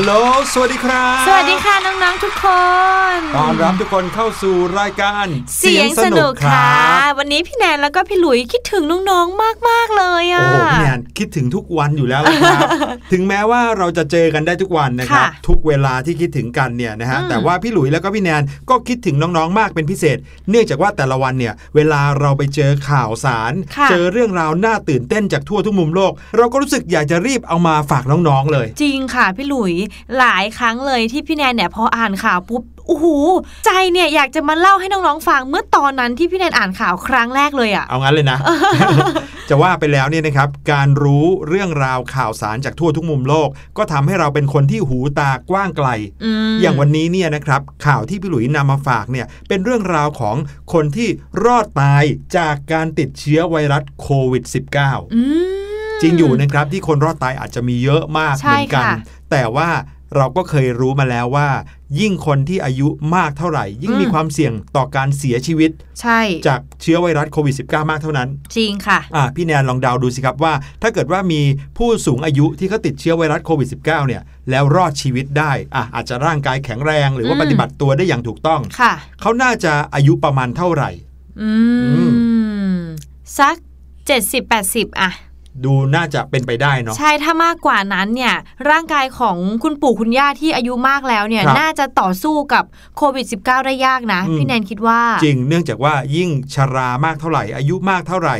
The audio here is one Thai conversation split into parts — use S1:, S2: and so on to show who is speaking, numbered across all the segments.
S1: ฮัลโหล สวัสดีครับ
S2: สวัสดีค่ะน้องๆทุกคน
S1: ต้อนรับทุกคนเข้าสู่รายการ
S2: เสียงสนุกค่ะ วันนี้พี่แนนแล้วก็พี่หลุยคิดถึงน้องๆมากๆเลยอะ
S1: โอ้โหพี่แนนคิดถึงทุกวันอยู่แล้วนะครับ ถึงแม้ว่าเราจะเจอกันได้ทุกวันนะครับ
S2: ค่ะ
S1: ทุกเวลาที่คิดถึงกันเนี่ยนะฮะ
S2: อืม
S1: แต่ว่าพี่หลุยแล้วก็พี่แนนก็คิดถึงน้องๆมากเป็นพิเศษ เนื่องจากว่าแต่ละวันเนี่ยเวลาเราไปเจอข่าวสาร
S2: ค่ะ
S1: เจอเรื่องราวน่าตื่นเต้นจากทั่วทุกมุมโลก เราก็รู้สึกอยากจะรีบเอามาฝากน้องๆเลย
S2: จริงค่ะพี่หลุยหลายครั้งเลยที่พี่แนนเนี่ยพออ่านข่าวปุ๊บ โอ้โหใจเนี่ยอยากจะมาเล่าให้น้องๆฟังเมื่อตอนนั้นที่พี่แนนอ่านข่าวครั้งแรกเลยอะ
S1: เอางั้นเลยนะ จะว่าไปแล้วเนี่ยนะครับการรู้เรื่องราวข่าวสารจากทั่วทุกมุมโลก ก็ทำให้เราเป็นคนที่หูตากว้างไกล
S2: อืม
S1: อย่างวันนี้เนี่ยนะครับข่าวที่พี่หลุยนำมาฝากเนี่ยเป็นเรื่องราวของคนที่รอดตายจากการติดเชื้อไวรัสโควิด -19
S2: อืม
S1: จริงอยู่นะครับที่คนรอดตายอาจจะมีเยอะมาก
S2: ใช่
S1: เหมือนกัน
S2: ค่ะ
S1: แต่ว่า เราก็เคยรู้มาแล้วว่า ยิ่งคนที่อายุมากเท่าไหร่ ยิ่ง
S2: อืม
S1: มีความเสี่ยงต่อการเสียชีวิต
S2: ใช่
S1: จากเชื้อไวรัสโควิด -19 มากเท่านั้น
S2: จริงค่ะ
S1: อะพี่แนนลองเดาดูสิครับว่า ถ้าเกิดว่ามีผู้สูงอายุที่เขาติดเชื้อไวรัสโควิด -19 เนี่ยแล้วรอดชีวิตได้อะอาจจะร่างกายแข็งแรง หรือว่า
S2: อืม
S1: ปฏิบัติตัวได้อย่างถูกต้อง
S2: ค่ะ
S1: เขาน่าจะอายุประมาณเท่าไหร่
S2: อื
S1: อื
S2: มสักเจ็ดสิบแปดสิบอะ
S1: ดูน่าจะเป็นไปได้เนาะ
S2: ใช่ถ้ามากกว่านั้นเนี่ยร่างกายของคุณปู่คุณย่าที่อายุมากแล้วเนี่ย
S1: ครับ
S2: น่าจะต่อสู้กับโควิด -19 ได้ยากนะ
S1: อืม
S2: พี่แนนคิดว่า
S1: จริงเนื่องจากว่ายิ่งชรามากเท่าไหร่ อายุมากเท่าไหร่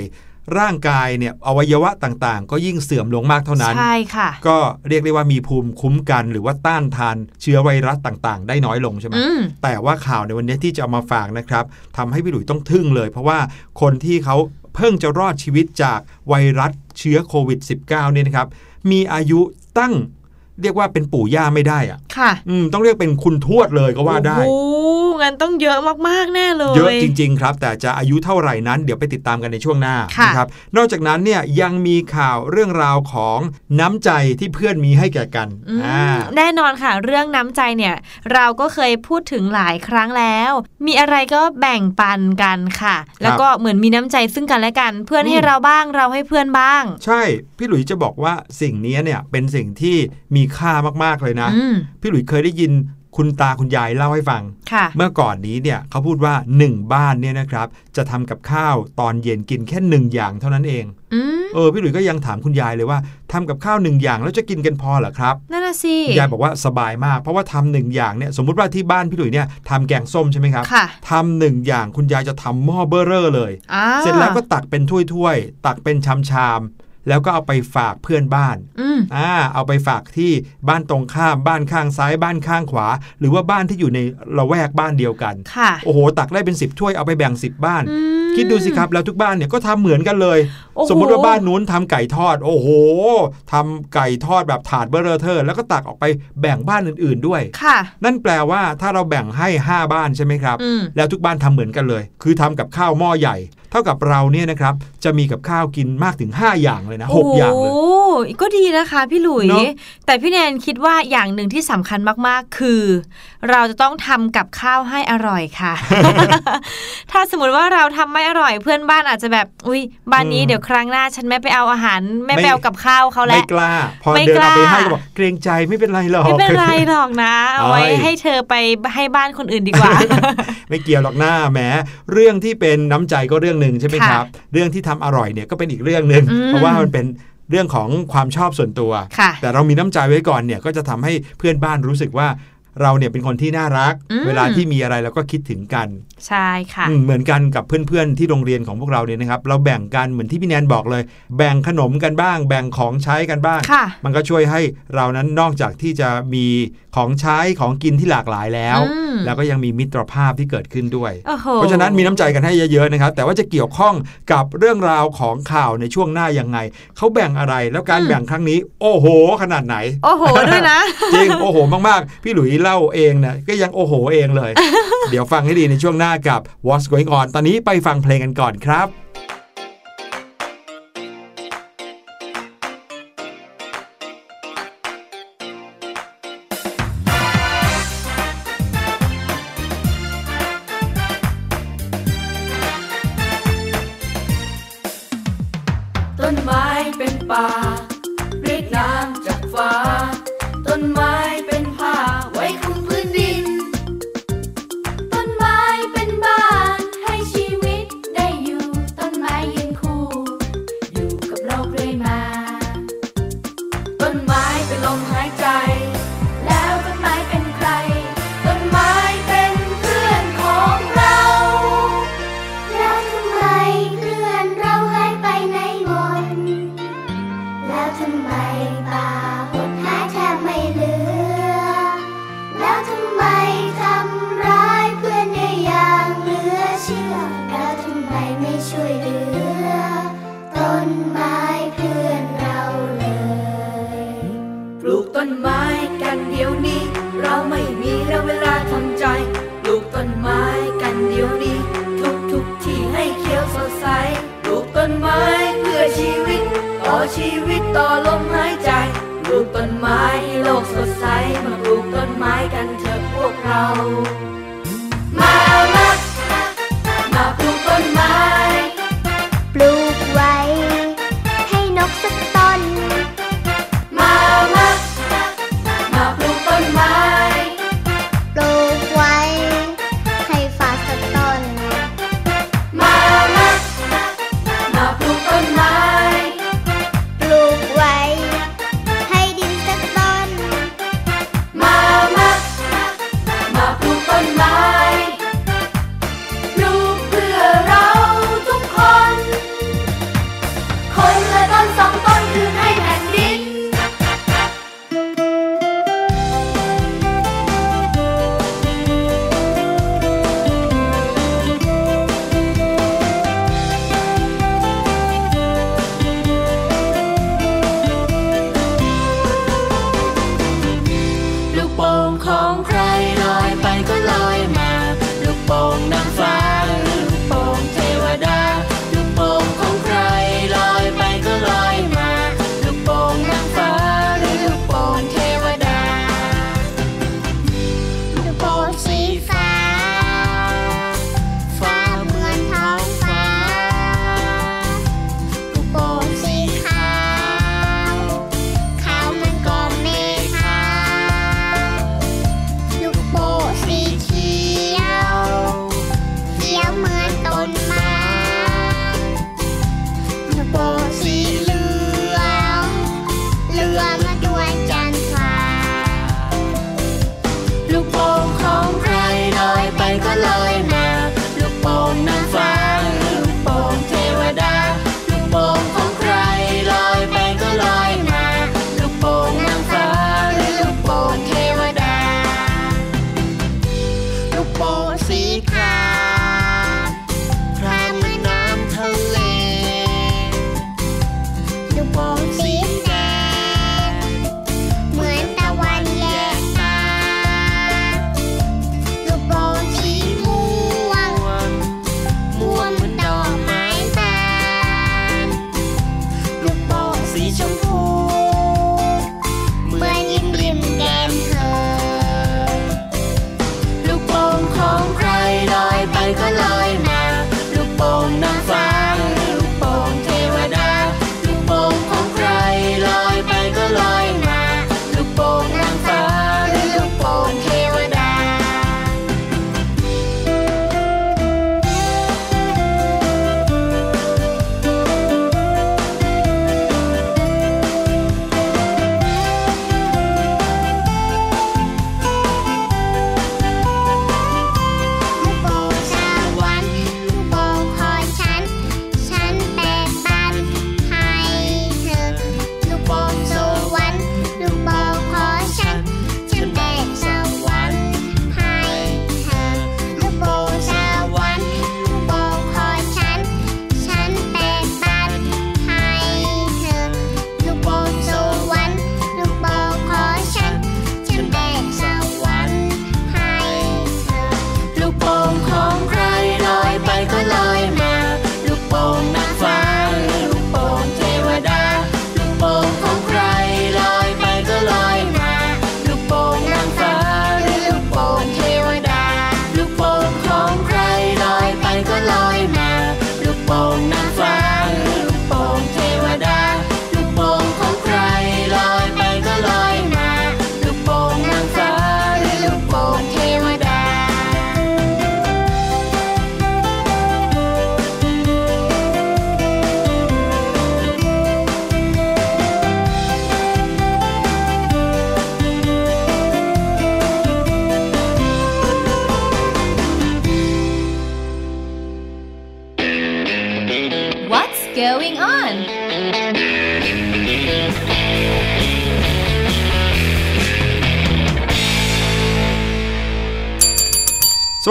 S1: ร่างกายเนี่ยอวัยวะต่างๆ ก็ยิ่งเสื่อมลงมากเท่านั้น
S2: ใช่ค่ะ
S1: ก็เรียกได้ว่ามีภูมิคุ้มกันหรือว่าต้านทานเชื้อไวรัสต่างๆ ได้น้อยลงใช่ไหม
S2: อืม
S1: แต่ว่าข่าวในวันนี้ที่จะเอามาฝากนะครับทำให้พี่หลุยต้องทึ่งเลย เพราะว่าคนที่เขาเพิ่งจะรอดชีวิตจากไวรัส เชื้อโควิด -19 เนี่ยนะครับมีอายุตั้ง เรียกว่าเป็นปู่ย่าไม่ได้อะ
S2: ค่ะ
S1: อืมต้องเรียกเป็นคุณทวดเลยก็ว่าได้
S2: โอ้โหงั้นต้องเยอะมากๆแน่เลย
S1: เยอะจริง ๆ ครับ แต่จะอายุเท่าไหร่นั้นเดี๋ยวไปติดตามกันในช่วงหน้า
S2: ค่ะ
S1: นะครับ นอกจากนั้นเนี่ยยังมีข่าวเรื่องราวของน้ำใจที่เพื่อนมีให้แก่กัน
S2: อืม
S1: อ่า
S2: แน่นอนค่ะ เรื่องน้ำใจเนี่ย เราก็เคยพูดถึงหลายครั้งแล้ว มีอะไรก็แบ่งปันกันค่ะ แล้วก็เหมือนมีน้ำใจซึ่งกันและกัน เพื่อนให้เราบ้างเราให้เพื่อนบ้าง
S1: ใช่พี่หลุยจะบอกว่าสิ่งนี้เนี่ยเป็นสิ่งที่มีค่ามากๆเลยนะ
S2: อืม
S1: พี่หลุยเคยได้ยินคุณตาคุณยายเล่าให้ฟัง
S2: ค่ะ
S1: เมื่อก่อนนี้เนี่ยเขาพูดว่า 1 บ้านเนี่ยนะครับ จะทำกับข้าวตอนเย็นกินแค่หนึ่งอย่างเท่านั้นเอง
S2: อืม
S1: เออพี่หลุยก็ยังถามคุณยายเลยว่าทำกับข้าวหนึ่งอย่างแล้วจะกินกันพอเหรอครับ
S2: นั่นน่ะสิ
S1: คุณยายบอกว่าสบายมากเพราะว่าทำหนึ่งอย่างเนี่ยสมมุติว่าที่บ้านพี่หลุยเนี่ยทำแกงส้มใช่ไหมครับ
S2: ค่ะ
S1: ทำหนึ่งอย่างคุณยายจะทำหม้อเบอร์เรอร์เลย
S2: อ่า
S1: เสร็จแล้วก็ตักเป็นถ้วยๆตักเป็นชามๆ แล้วก็เอาไปฝากเพื่อนบ้าน
S2: อืม
S1: อ่าเอาไปฝากที่บ้านตรงข้ามบ้านข้างซ้ายบ้านข้างขวา หรือว่าบ้านที่อยู่ในละแวกบ้านเดียวกัน
S2: ค่ะ
S1: โอ้โห ตักได้เป็น 10ถ้วยเอาไปแบ่ง 10 บ้าน
S2: อืม
S1: คิดดูสิครับแล้วทุกบ้านเนี่ยก็ทำเหมือนกันเลย
S2: โอ้โห
S1: สมมุติว่าบ้านนู้นทำไก่ทอด โอ้โหทำไก่ทอดแบบถาดเบ้อเร่อเท่อแล้วก็ตักออกไปแบ่งบ้านอื่น ๆด้วย
S2: ค่ะ
S1: นั่นแปลว่าถ้าเราแบ่งให้ 5 บ้านใช่ไหมครับ
S2: อืม
S1: แล้วทุกบ้านทำเหมือนกันเลย คือทำกับข้าวหม้อใหญ่ เท่ากับเราเนี่ยนะครับจะมีกับข้าวกินมากถึง 5 อย่างเลยนะหกอย่างเลย
S2: โอ้ก็ดีนะคะพี่หลุย
S1: เนอะ
S2: แต่พี่แนนคิดว่าอย่างหนึ่งที่สำคัญมากๆ คือ เราจะต้องทำกับข้าวให้อร่อยค่ะ ถ้าสมมติว่าเราทำไม่อร่อยเพื่อนบ้านอาจจะแบบอุ้ยบ้านนี้
S1: อืม
S2: เดี๋ยวครั้งหน้า ฉันไม่ไปเอาอาหารไม่
S1: ไม่
S2: ไปเอากับข้าวเขา
S1: ไม่
S2: แล้ว
S1: กล้า พอ
S2: ไม่
S1: เดิน
S2: กล้า
S1: เอาไปให้ก็บอกเกรงใจไม่เป็นไรหรอก
S2: ไม่เป็นไรหรอกนะเอาไว้
S1: เอ้ย
S2: ให้เธอไปให้บ้านคนอื่นดีกว่า
S1: ไม่เกี่ยวหรอกหน้าแหมเรื่องที่เป็นน้ำใจก็เรื่องหนึ่งใช่ไหม
S2: ค่ะ
S1: ครับ เรื่องที่ทำอร่อยเนี่ยก็เป็นอีกเรื่องหนึ่ง
S2: อืม
S1: เพราะว่ามันเป็นเรื่องของความชอบส่วนตัว
S2: ค่ะ
S1: แต่เรามีน้ำใจไว้ก่อนเนี่ยก็จะทำให้เพื่อนบ้านรู้สึกว่าเราเนี่ยเป็นคนที่น่ารัก
S2: อืม
S1: เวลาที่มีอะไรเราก็คิดถึงกัน
S2: ใช่ค่ะ
S1: อืมเหมือนกันกับเพื่อนๆที่โรงเรียนของพวกเราเนี่ยนะครับ เราแบ่งกันเหมือนที่พี่แนนบอกเลย แบ่งขนมกันบ้าง แบ่งของใช้กันบ้าง
S2: ค่ะ
S1: มันก็ช่วยให้เรานั้นนอกจากที่จะมีของใช้ของกินที่หลากหลายแล้ว
S2: อืม
S1: แล้วก็ยังมีมิตรภาพที่เกิดขึ้นด้วย
S2: โอ้โห
S1: เพราะฉะนั้นมีน้ำใจกันให้เยอะๆนะครับ แต่ว่าจะเกี่ยวข้องกับเรื่องราวของข่าวในช่วงหน้ายังไงเขาแบ่งอะไรแล้วการ
S2: อืม
S1: แบ่งครั้งนี้ โอ้โห ขนาดไหน
S2: โอ้โหด้วยนะ
S1: จริงโอ้โหมากๆ พี่หลุยเล่าเองเนี่ยก็ยังโอ้โหเองเลย เดี๋ยวฟังให้ดีในช่วงหน้ากับ What's Going On ตอนนี้ไปฟังเพลงกันก่อนครับ
S3: ต่อล
S4: มหาย
S3: ใจปลูกต้นไม้โลก
S4: สดใส
S3: มาปลูกต้นไม้กันเถอะพวกเรา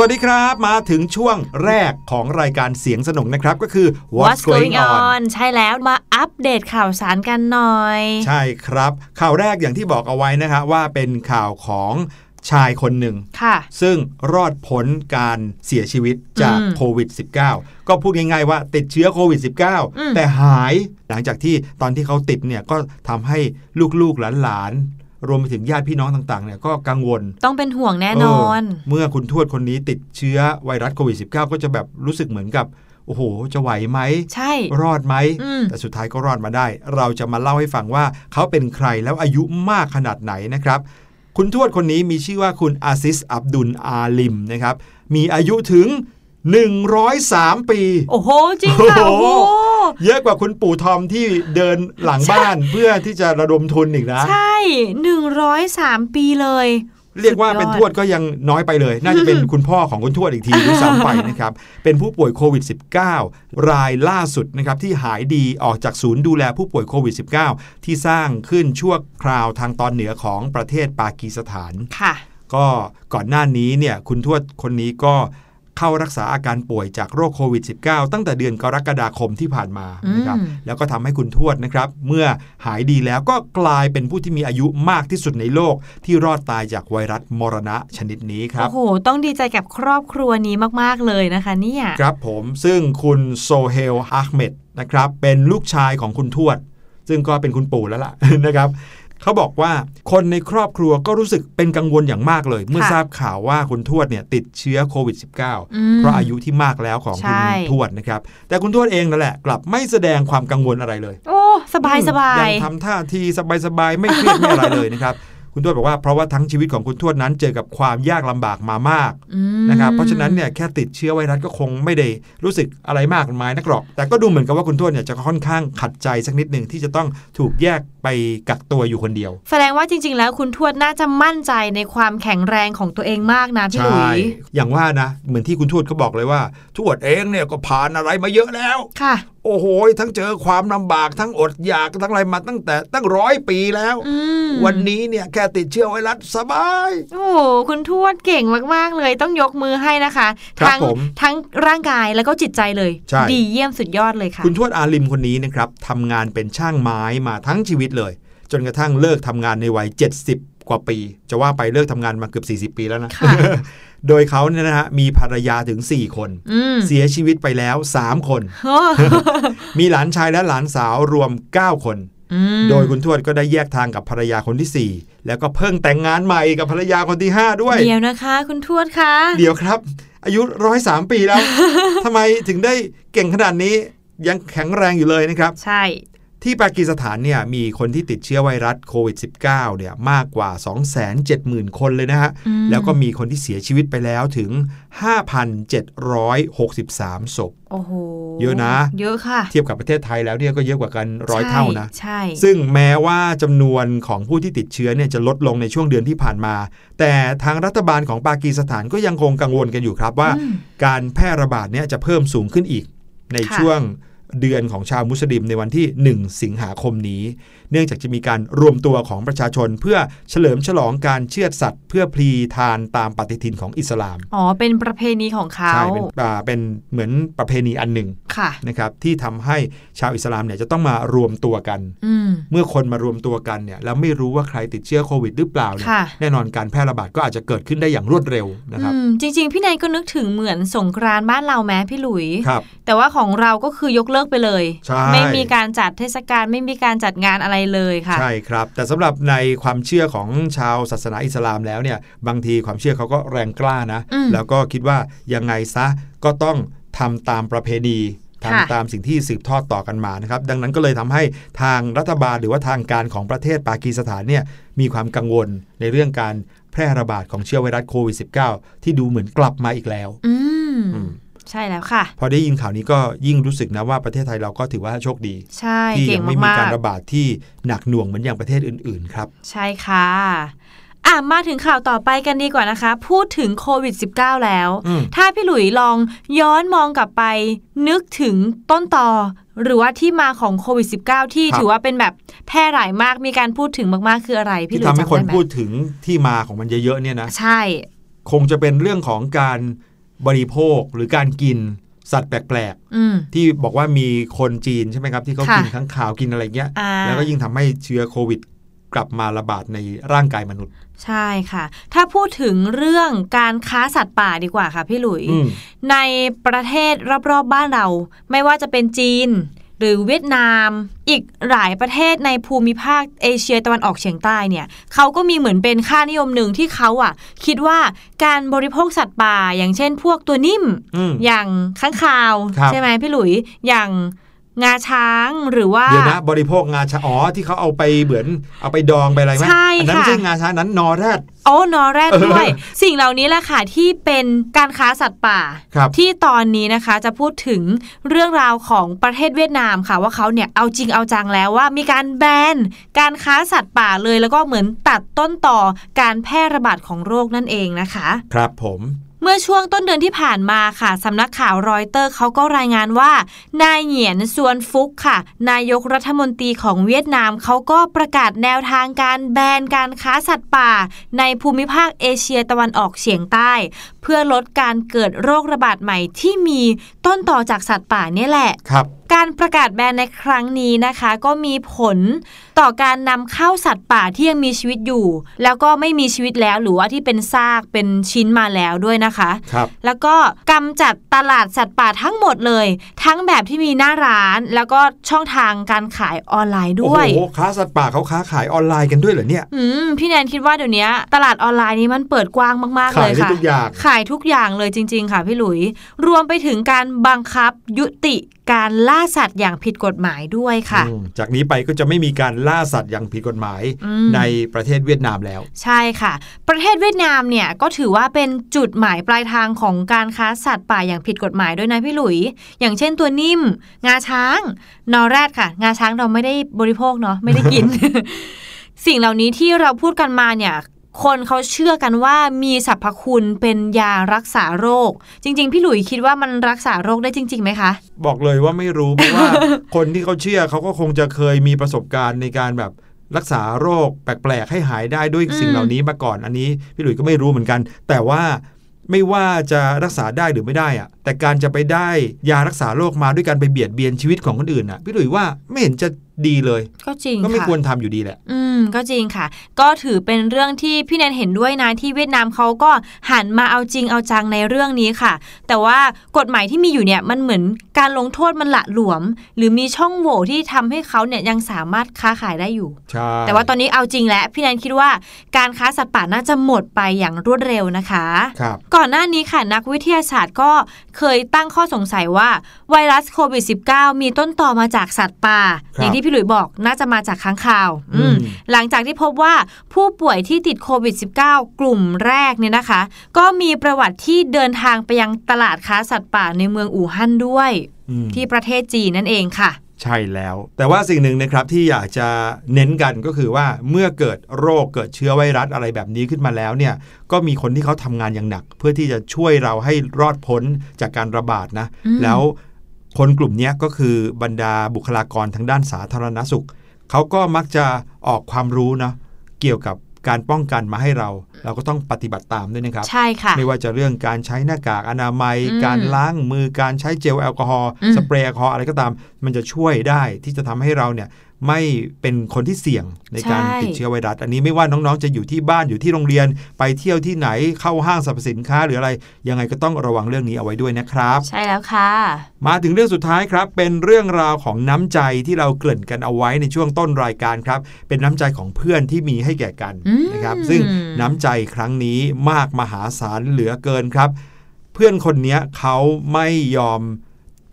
S1: วัสดีครับ มาถึงช่วงแรกของรายการเสียงสนุกนะครับ ก็คือ
S2: What's going on ใช่แล้วมาอัปเดตข่าวสารกันหน่อย
S1: ใช่ครับ ข่าวแรกอย่างที่บอกเอาไว้นะฮะว่าเป็นข่าวของชายคนหนึ่ง
S2: ค่ะ
S1: ซึ่งรอดพ้นการเสียชีวิตจาก
S2: อืม
S1: โควิด -19 ก็พูดง่ายๆว่าติดเชื้อโควิด
S2: อืม
S1: -19 แต่หายหลังจากที่ตอนที่เขาติดเนี่ยก็ทำให้ลูกๆหลานๆ รวมไปถึงญาติพี่น้องต่างๆเนี่ยก็กังวล
S2: ต้องเป็นห่วงแน่นอน
S1: เเมื่อคุณทวดคนนี้ติดเชื้อไวรัสโควิด -19 ก็จะแบบรู้สึกเหมือนกับ โอ้โห จะไหวไหม
S2: ใช่
S1: รอดไหม
S2: อืม
S1: แต่สุดท้ายก็รอดมาได้ เราจะมาเล่าให้ฟังว่าเขาเป็นใครแล้วอายุมากขนาดไหนนะครับ คุณทวดคนนี้มีชื่อว่าคุณอาซิสอับดุลอาลิมนะครับ มีอายุถึง 103 ปี
S2: โอ้โห จริงค่ะ
S1: โอ้
S2: โอ้
S1: โห
S2: โห
S1: เยอะกว่าคุณปู่ทอมที่เดินหลังบ้านเพื่อที่จะระดมทุนอีกนะ
S2: ใช่หนึ่งร้อยสามปีเลย
S1: เรียกว่า
S2: สุดยอด
S1: เป็นทวดก็ยังน้อยไปเลย น่าจะเป็นคุณพ่อของคุณทวดอีกทีด้วยซ้ำไปนะครับ เป็นผู้ป่วยโควิด -19 รายล่าสุดนะครับที่หายดีออกจากศูนย์ดูแลผู้ป่วยโควิด -19 ที่สร้างขึ้นชั่วคราวทางตอนเหนือของประเทศปากีสถาน
S2: ค่ะ
S1: ก็ก่อนหน้านี้เนี่ยคุณทวดคนนี้ก็ เข้ารักษาอาการป่วยจากโรคโควิด -19 ตั้งแต่เดือนกรกฎาคมที่ผ่านมานะครับ
S2: อืม
S1: แล้วก็ทำให้คุณทวดนะครับ เมื่อหายดีแล้วก็กลายเป็นผู้ที่มีอายุมากที่สุดในโลก ที่รอดตายจากไวรัสมรณะชนิดนี้ครับ
S2: โอ้โห ต้องดีใจกับครอบครัวนี้มาก ๆ เลยนะคะเนี่ย
S1: ครับผมซึ่งคุณโซเฮลอาห์เมดนะครับเป็นลูกชายของคุณทวด ซึ่งก็เป็นคุณปู่แล้วล่ะนะครับ เขาบอกว่าคนในครอบครัวก็รู้สึกเป็นกังวลอย่างมากเลย เมื่อ
S2: ค่ะ
S1: ทราบข่าวว่าคุณทวดเนี่ยติดเชื้อโควิด -19
S2: อืม
S1: เพราะอายุที่มากแล้วของคุณ
S2: ใช่
S1: ทวดนะครับ แต่คุณทวดเองนั่นแหละ กลับไม่แสดงความกังวลอะไรเลย
S2: โอ้ สบายสบาย
S1: ยังทำท่าทีสบายๆไม่เครียดไม่อะไรเลยนะครับ คุณทวดบอกว่าเพราะว่าทั้งชีวิตของคุณทวดนั้น เจอกับความยากลำบากมามาก
S2: อืม
S1: นะครับเพราะฉะนั้นเนี่ยแค่ติดเชื้อไวรัสก็คงไม่ได้รู้สึกอะไรมากมายนักหรอก แต่ก็ดูเหมือนกับว่าคุณทวดเนี่ยจะค่อนข้างขัดใจสักนิดหนึ่งที่จะต้องถูกแยกไปกักตัวอยู่คนเดียว
S2: แสดงว่าจริง ๆ แล้วคุณทวดน่าจะมั่นใจในความแข็งแรงของตัวเองมากนะพี่หลุ
S1: ใช่
S2: ย
S1: อย่างว่านะเหมือนที่คุณทวดเขาบอกเลยว่าทวดเองเนี่ยก็ผ่านอะไรมาเยอะแล้ว
S2: ค่ะ
S1: โอ้โหทั้งเจอความลำบากทั้งอดอยากทั้งอะไรมาตั้งแต่ตั้งร้อยปีแล้ว
S2: อืม
S1: วันนี้เนี่ยแค่ติดเชื้อไวรัสสบาย
S2: โอ้โหคุณทวดเก่งมาก ๆ เลยต้องยกมือให้นะคะ
S1: ครับ
S2: ทั้ง
S1: ผม
S2: ทั้งร่างกายแล้วก็จิตใจเลย
S1: ใช่
S2: ดีเยี่ยมสุดยอดเลยค่ะ
S1: คุณทวดอาลิมคนนี้นะครับทำงานเป็นช่างไม้มาทั้งชีวิตเลย จนกระทั่งเลิกทำงานในวัย 70 กว่าปี จะว่าไปเลิกทำงานมาเกือบ 40 ปีแล้วนะ
S2: ค่ะ
S1: โดยเขาเนี่ยนะฮะมีภรรยาถึง 4 คน
S2: อืม
S1: เสียชีวิตไปแล้ว 3 คน
S2: โอ้
S1: มีหลานชายและหลานสาวรวม 9 คน
S2: อืม
S1: โดยคุณทวดก็ได้แยกทางกับภรรยาคนทีสี่ 4 แล้วก็เพิ่งแต่งงานใหม่กับภรรยาคนที่ 5 ด้วย
S2: เดี๋ยวนะคะ คุณทวดคะ
S1: เดี๋ยวครับ อายุร้อยสามปีแล้วทำไมถึงได้เก่งขนาดนี้ยังแข็งแรงอยู่เลยนะครับ
S2: ใช่
S1: ที่ปากีสถานเนี่ยมีคนที่ติดเชื้อไวรัสโควิด -19 เนี่ยมากกว่า 270,000 คนเลยนะฮะ
S2: อืม
S1: แล้วก็มีคนที่เสียชีวิตไปแล้วถึง 5,763 ศพ
S2: โอ้โห
S1: เยอะนะ
S2: เยอะค่ะ
S1: เทียบกับประเทศไทยแล้วเนี่ยก็เยอะกว่ากันร้อยเท่านะ
S2: ใช่
S1: ซึ่งแม้ว่าจำนวนของผู้ที่ติดเชื้อเนี่ยจะลดลงในช่วงเดือนที่ผ่านมา แต่ทางรัฐบาลของปากีสถานก็ยังคงกังวลกันอยู่ครับว่า
S2: อืม
S1: การแพร่ระบาดเนี่ยจะเพิ่มสูงขึ้นอีกใน
S2: ค่ะ
S1: ช่วง เดือนของชาวมุสลิมในวันที่ 1 สิงหาคมนี้ เนื่องจากจะมีการรวมตัวของประชาชน เพื่อเฉลิมฉลองการเชือดสัตว์ เพื่อพลีทานตามปฏิทินของอิสลาม
S2: อ๋อ เป็นประเพณีของเขา
S1: ใช่เป็นอ่าเป็นเหมือนประเพณีอันหนึ่ง
S2: ค่ะ
S1: นะครับที่ทำให้ชาวอิสลามเนี่ยจะต้องมารวมตัวกัน
S2: อืม
S1: เมื่อคนมารวมตัวกันเนี่ยแล้วไม่รู้ว่าใครติดเชื้อโควิดหรือเปล่าเนี่ย
S2: ค่ะ
S1: แน่นอนการแพร่ระบาดก็อาจจะเกิดขึ้นได้อย่างรวดเร็วนะครับ
S2: อืมจริง ๆ พี่นายก็นึกถึงเหมือนสงกรานต์บ้านเราแม้พี่หลุย
S1: ครับ
S2: แต่ว่าของเราก็คือยกเลิกไปเลย
S1: ใช่
S2: ไม่มีการจัดเทศกาลไม่มีการจัดงานอะไรเลยค่ะ
S1: ใช่ครับ แต่สำหรับในความเชื่อของชาวศาสนาอิสลามแล้วเนี่ยบางทีความเชื่อเขาก็แรงกล้านะ
S2: อืม
S1: แล้วก็คิดว่ายังไงซะก็ต้องทำตามประเพณี
S2: ค่ะ
S1: ทำตามสิ่งที่สืบทอดต่อกันมานะครับ ดังนั้นก็เลยทำให้ทางรัฐบาลหรือว่าทางการของประเทศปากีสถานเนี่ยมีความกังวลในเรื่องการแพร่ระบาดของเชื้อไวรัสโควิด -19 ที่ดูเหมือนกลับมาอีกแล้ว
S2: อืม
S1: อืม
S2: ใช่แล้วค่ะ
S1: พอได้ยินข่าวนี้ก็ยิ่งรู้สึกนะว่าประเทศไทยเราก็ถือว่าโชคดี
S2: ใช่
S1: ที่
S2: เก่
S1: ยังงไม่มี
S2: มาก
S1: การ
S2: ๆ
S1: ระบาดที่หนักหน่วงเหมือนอย่างประเทศอื่น ๆ ครับ
S2: ใช่ค่ะอะมาถึงข่าวต่อไปกันดีกว่านะคะ พูดถึงโควิด -19 แล้ว
S1: อืม
S2: ถ้าพี่หลุยลองย้อนมองกลับไป นึกถึงต้นตอหรือว่าที่มาของโควิด -19 ที่
S1: ครับ
S2: ถือว่าเป็นแบบแพร่หลายมากมีการพูดถึงมากๆคืออะไร พี่
S1: ที่
S2: หลุย
S1: ทำให้
S2: จำ
S1: คน
S2: ได้ไหม
S1: พูดถึงที่มาของมันเยอะๆเนี่ยนะ
S2: ใช่
S1: คงจะเป็นเรื่องของการ บริโภคหรือการกินสัตว์แปลก
S2: อืม
S1: ๆที่บอกว่ามีคนจีนใช่ไหมครับ ที่เขา
S2: ค่ะ
S1: กินข้างข่าวกินอะไรเงี้ย
S2: อ่า
S1: แล้วก็ยิ่งทำให้เชื้อโควิดกลับมาระบาดในร่างกายมนุษย์
S2: ใช่ค่ะ ถ้าพูดถึงเรื่องการค้าสัตว์ป่าดีกว่าค่ะพี่หลุย
S1: อืม
S2: ในประเทศรอบๆบ้านเรา ไม่ว่าจะเป็นจีน หรือเวียดนาม อีกหลายประเทศในภูมิภาคเอเชียตะวันออกเฉียงใต้เนี่ยเขาก็มีเหมือนเป็นค่านิยมหนึ่งที่เขาอะ คิดว่าการบริโภคสัตว์ป่า อย่างเช่นพวกตัวนิ่ม
S1: อืม
S2: อย่างข้างคาว
S1: ครับ
S2: ใช่ไหมพี่หลุยอย่าง งาช้างหรือว่า
S1: เดี๋ยวนะบริโภคงาชาอ๋อที่เขาเอาไปเหมือนเอาไปดองไปอะไรไหม
S2: ใช่
S1: อันั้น
S2: ค่ะ
S1: ไม่ใช่งาชานั้นนอแรด
S2: โอ้นอแรดด้วย
S1: เออ
S2: สิ่งเหล่านี้แหละค่ะที่เป็นการค้าสัตว์ป่า
S1: ครับ
S2: ที่ตอนนี้นะคะจะพูดถึงเรื่องราวของประเทศเวียดนามค่ะว่าเขาเนี่ยเอาจริงเอาจังแล้วว่ามีการแบนการค้าสัตว์ป่าเลยแล้วก็เหมือนตัดต้นต่อการแพร่ระบาดของโรคนั่นเองนะคะ
S1: ครับผม
S2: เมื่อช่วงต้นเดือนที่ผ่านมาค่ะสำนักข่าวรอยเตอร์เขาก็รายงานว่า นายเหงียนซวนฟุกค่ะ นายกรัฐมนตรีของเวียดนามเขาก็ประกาศแนวทางการแบนการค้าสัตว์ป่า ในภูมิภาคเอเชียตะวันออกเฉียงใต้ เพื่อลดการเกิดโรคระบาดใหม่ที่มีต้นต่อจากสัตว์ป่านี่แหละ
S1: ครับ
S2: การประกาศแบนในครั้งนี้นะคะ ก็มีผลต่อการนำเข้าสัตว์ป่าที่ยังมีชีวิตอยู่ แล้วก็ไม่มีชีวิตแล้วหรือว่าที่เป็นซากเป็นชิ้นมาแล้วด้วยนะคะ
S1: ครับ
S2: แล้วก็กำจัดตลาดสัตว์ป่าทั้งหมดเลย ทั้งแบบที่มีหน้าร้าน แล้วก็ช่องทางการขายออนไลน์ด้วย
S1: โอ้โหค้าสัตว์ป่าเขาค้าขายออนไลน์กันด้วยเหรอเนี่ย
S2: อืมพี่แนนคิดว่าเดี๋ยวนี้ตลาดออนไลน์นี้มันเปิดกว้างมากๆเล
S1: ขาย
S2: ย
S1: ได้
S2: ค่ะ
S1: ทุกอย่าง
S2: ขายทุกอย่างเลยจริง ๆ ค่ะพี่หลุย รวมไปถึงการบังคับยุติการล่าสัตว์อย่างผิดกฎหมายด้วยค่ะ
S1: อืมจากนี้ไปก็จะไม่มีการล่าสัตว์อย่างผิดกฎหมาย
S2: อืม
S1: ในประเทศเวียดนามแล้ว
S2: ใช่ค่ะ ประเทศเวียดนามเนี่ยก็ถือว่าเป็นจุดหมายปลายทางของการค้าสัตว์ป่าอย่างผิดกฎหมายด้วยนะพี่หลุย อย่างเช่นตัวนิ่ม งาช้าง นอแรดค่ะ งาช้างเราไม่ได้บริโภคเนาะไม่ได้กิน สิ่งเหล่านี้ที่เราพูดกันมาเนี่ย คนเขาเชื่อกันว่ามีสรรพคุณเป็นยารักษาโรค จริง ๆ พี่หลุยคิดว่ามันรักษาโรคได้จริงๆไหมคะ
S1: บอกเลยว่าไม่รู้เพราะว่า คนที่เขาเชื่อเขาก็คงจะเคยมีประสบการณ์ในการแบบรักษาโรคแปลกๆให้หายได้ด้วยสิ่งเหล่านี้มาก่อน อันนี้พี่หลุยก็ไม่รู้เหมือนกัน แต่ว่าไม่ว่าจะรักษาได้หรือไม่ได้อะแต่การจะไปได้ยารักษาโรคมาด้วยการไปเบียดเบียนชีวิตของคนอื่นน่ะพี่หลุยว่าไม่เห็นจะ ดีเลย
S2: ก็จริง
S1: ก็ไม่
S2: ค่ะ
S1: ควรทำอยู่ดีแหละ
S2: อืม ก็จริงค่ะ ก็ถือเป็นเรื่องที่พี่แนนเห็นด้วยนะที่เวียดนามเขาก็หันมาเอาจริงเอาจังในเรื่องนี้ค่ะ แต่ว่ากฎหมายที่มีอยู่เนี่ยมันเหมือนการลงโทษมันละหลวม หรือมีช่องโหว่ที่ทำให้เขาเนี่ยยังสามารถค้าขายได้อยู่
S1: ใช่
S2: แต่ว่าตอนนี้เอาจริงแล้วพี่แนนคิดว่าการค้าสัตว์ป่าน่าจะหมดไปอย่างรวดเร็วนะคะ
S1: ครับ
S2: ก่อนหน้านี้ค่ะนักวิทยาศาสตร์ก็เคยตั้งข้อสงสัยว่าไวรัสโควิด -19 มีต้นต่อมาจากสัตว์ป่า
S1: ครับ
S2: อย่างที่พี่หลุยบอกน่าจะมาจากค้างคาว อืม
S1: อืม
S2: หลังจากที่พบว่าผู้ป่วยที่ติดโควิด -19 กลุ่มแรกเนี่ยนะคะ ก็มีประวัติที่เดินทางไปยังตลาดค้าสัตว์ป่าในเมืองอู่ฮั่นด้วย
S1: อืม
S2: ที่ประเทศจีนนั่นเองค่ะ
S1: ใช่แล้ว แต่ว่าสิ่งหนึ่งนะครับที่อยากจะเน้นกันก็คือว่าเมื่อเกิดโรคเกิดเชื้อไวรัสอะไรแบบนี้ขึ้นมาแล้วเนี่ยก็มีคนที่เขาทำงานอย่างหนัก เพื่อที่จะช่วยเราให้รอดพ้นจากการระบาดนะ
S2: อืม
S1: แล้ว คนกลุ่มเนี้ยก็คือบรรดาบุคลากรทางด้านสาธารณสุข เขาก็มักจะออกความรู้นะเกี่ยวกับการป้องกันมาให้เรา เราก็ต้องปฏิบัติตามด้วยนะครับ
S2: ใช่ค่ะ
S1: ไม่ว่าจะเรื่องการใช้หน้ากากอนามัย
S2: อืม
S1: การล้างมือการใช้เจลแอลกอฮอล์
S2: อืม
S1: สเปรย์แอลกอฮอล์อะไรก็ตาม มันจะช่วยได้ที่จะทำให้เราเนี่ย ไม่เป็นคนที่เสี่ยงในการ
S2: ใช่
S1: ติดเชื้อไวรัส อันนี้ไม่ว่าน้องๆ จะอยู่ที่บ้านอยู่ที่โรงเรียน ไปเที่ยวที่ไหนเข้าห้างสรรพสินค้าหรืออะไร ยังไงก็ต้องระวังเรื่องนี้เอาไว้ด้วยนะครับ
S2: ใช่แล้วค่ะ
S1: มาถึงเรื่องสุดท้ายครับ เป็นเรื่องราวของน้ำใจที่เราเกริ่นกันเอาไว้ในช่วงต้นรายการครับ เป็นน้ำใจของเพื่อนที่มีให้แก่กัน
S2: อืม
S1: นะครับ ซึ่งน้ำใจครั้งนี้มากมหาศาลเหลือเกินครับ เพื่อนคนเนี้ยเขาไม่ยอม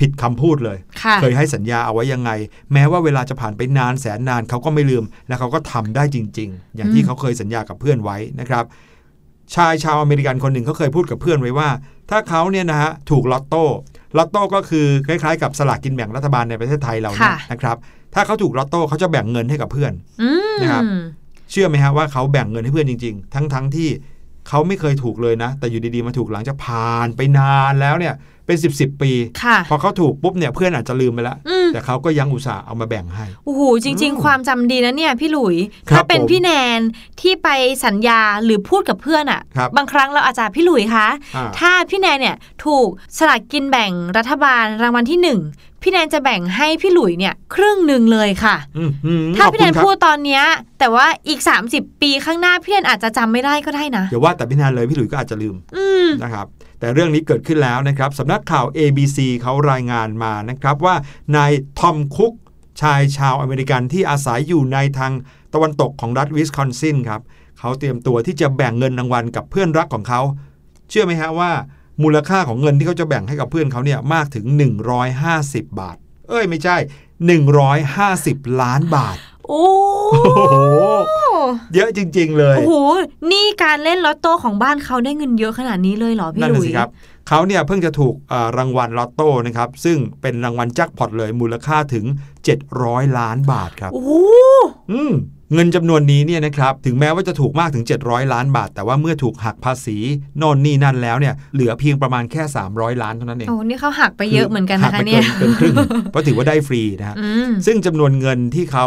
S1: ผิดคำพูดเลย
S2: ค่ะ
S1: เคยให้สัญญาเอาไว้ยังไง แม้ว่าเวลาจะผ่านไปนานแสนนานเขาก็ไม่ลืม และเขาก็ทำได้จริง ๆ อย่างที่
S2: อืม
S1: เขาเคยสัญญากับเพื่อนไว้นะครับ ชายชาวอเมริกันคนหนึ่งเขาเคยพูดกับเพื่อนไว้ว่า ถ้าเขาเนี่ยนะฮะถูกลอตโต้ลอตโต้ก็คือคล้ายๆ กับสลากกินแบ่งรัฐบาลในประเทศไทยเราเนี่ย
S2: ค่ะ
S1: นะครับ ถ้าเขาถูกลอตโต้เขาจะแบ่งเงินให้กับเพื่อน
S2: อืม
S1: นะครับเชื่อไหมฮะว่าเขาแบ่งเงินให้เพื่อนจริง ๆ ทั้งๆที่ เขาไม่เคยถูกเลยนะ แต่อยู่ดีๆมาถูกหลังจากผ่านไปนานแล้วเนี่ยเป็น 10บสปี
S2: ค่ะ
S1: พอเขาถูกปุ๊บเนี่ยเพื่อนอาจจะลืมไปแล้ว
S2: อืม
S1: แต่เขาก็ยังอุตส่าห์เอามาแบ่งให้
S2: โอ้โหจริง
S1: อืม
S2: ๆความจำดีนะเนี่ยพี่หลุย
S1: ครับ
S2: ถ้าเป็น
S1: ผม
S2: พี่แนนที่ไปสัญญาหรือพูดกับเพื่อนอะ
S1: ครับ
S2: บางครั้งเราอาจจะพี่หลุยคะ
S1: อ่า
S2: ถ้าพี่แนนเนี่ยถูกสลากกินแบ่งรัฐบาลรางวัลที่หนึ่งพี่แนนจะแบ่งให้พี่หลุยเนี่ยครึ่งหนึ่งเลยค่ะ
S1: อืมอืม
S2: ถ้า
S1: ขอบ
S2: พี่
S1: คุ
S2: แน
S1: ณ
S2: น
S1: ครับ
S2: พูดตอนเนี้ยแต่ว่าอีก 30 ปีข้างหน้าพี่แนนอาจจะจำไม่ได้ก็ได้นะอ
S1: อย่าว่าแต่พี่แนนเลยพี่หลุยส์ก็อาจจะลืม
S2: อืม
S1: นะครับแต่เรื่องนี้เกิดขึ้นแล้วนะครับสำนักข่าว ABC เขารายงานมานะครับว่านายทอมคุกชายชาวอเมริกันที่อาศัยอยู่ในทางตะวันตกของรัฐวิสคอนซินครับเขาเตรียมตัวที่จะแบ่งเงินรางวัลกับเพื่อนรักของเขา เชื่อไหมฮะว่า มูลค่าของเงินที่เขาจะแบ่งให้กับเพื่อนเขาเนี่ยมากถึง 150 บาท เอ้ยไม่ใช่ 150 ล้านบาท
S2: โอ้
S1: โอ้โหเยอะจริง ๆ เลย
S2: โอ้โหนี่การเล่นลอตโต้ของบ้านเขาได้เงินเยอะขนาดนี้เลยเหรอพี่
S1: นั่น
S2: หลุ
S1: น่ะ
S2: ย
S1: สิครับเขาเนี่ยเพิ่งจะถูกเอ่อรางวัลลอตโต้นะครับ ซึ่งเป็นรางวัลแจ็คพอตเลยมูลค่าถึง 700 ล้านบาทครับ
S2: โอ้โห
S1: อืม เงินจำนวนนี้เนี่ยนะครับถึงแม้ว่าจะถูกมากถึง 700 ล้านบาท แต่ว่าเมื่อถูกหักภาษีโนนนี่นั่นแล้วเนี่ยเหลือเพียงประมาณแค่ 300 ล้านเท่านั้นเอง
S2: โอ้นี่เขาหักไปเยอะเหมือนกัน
S1: หั
S2: นะคะ
S1: ไป
S2: เนี่ย
S1: เกินเกินครึ่งเพราะถือว่าได้ฟรีนะฮะ
S2: อืม
S1: ซึ่งจำนวนเงินที่เขา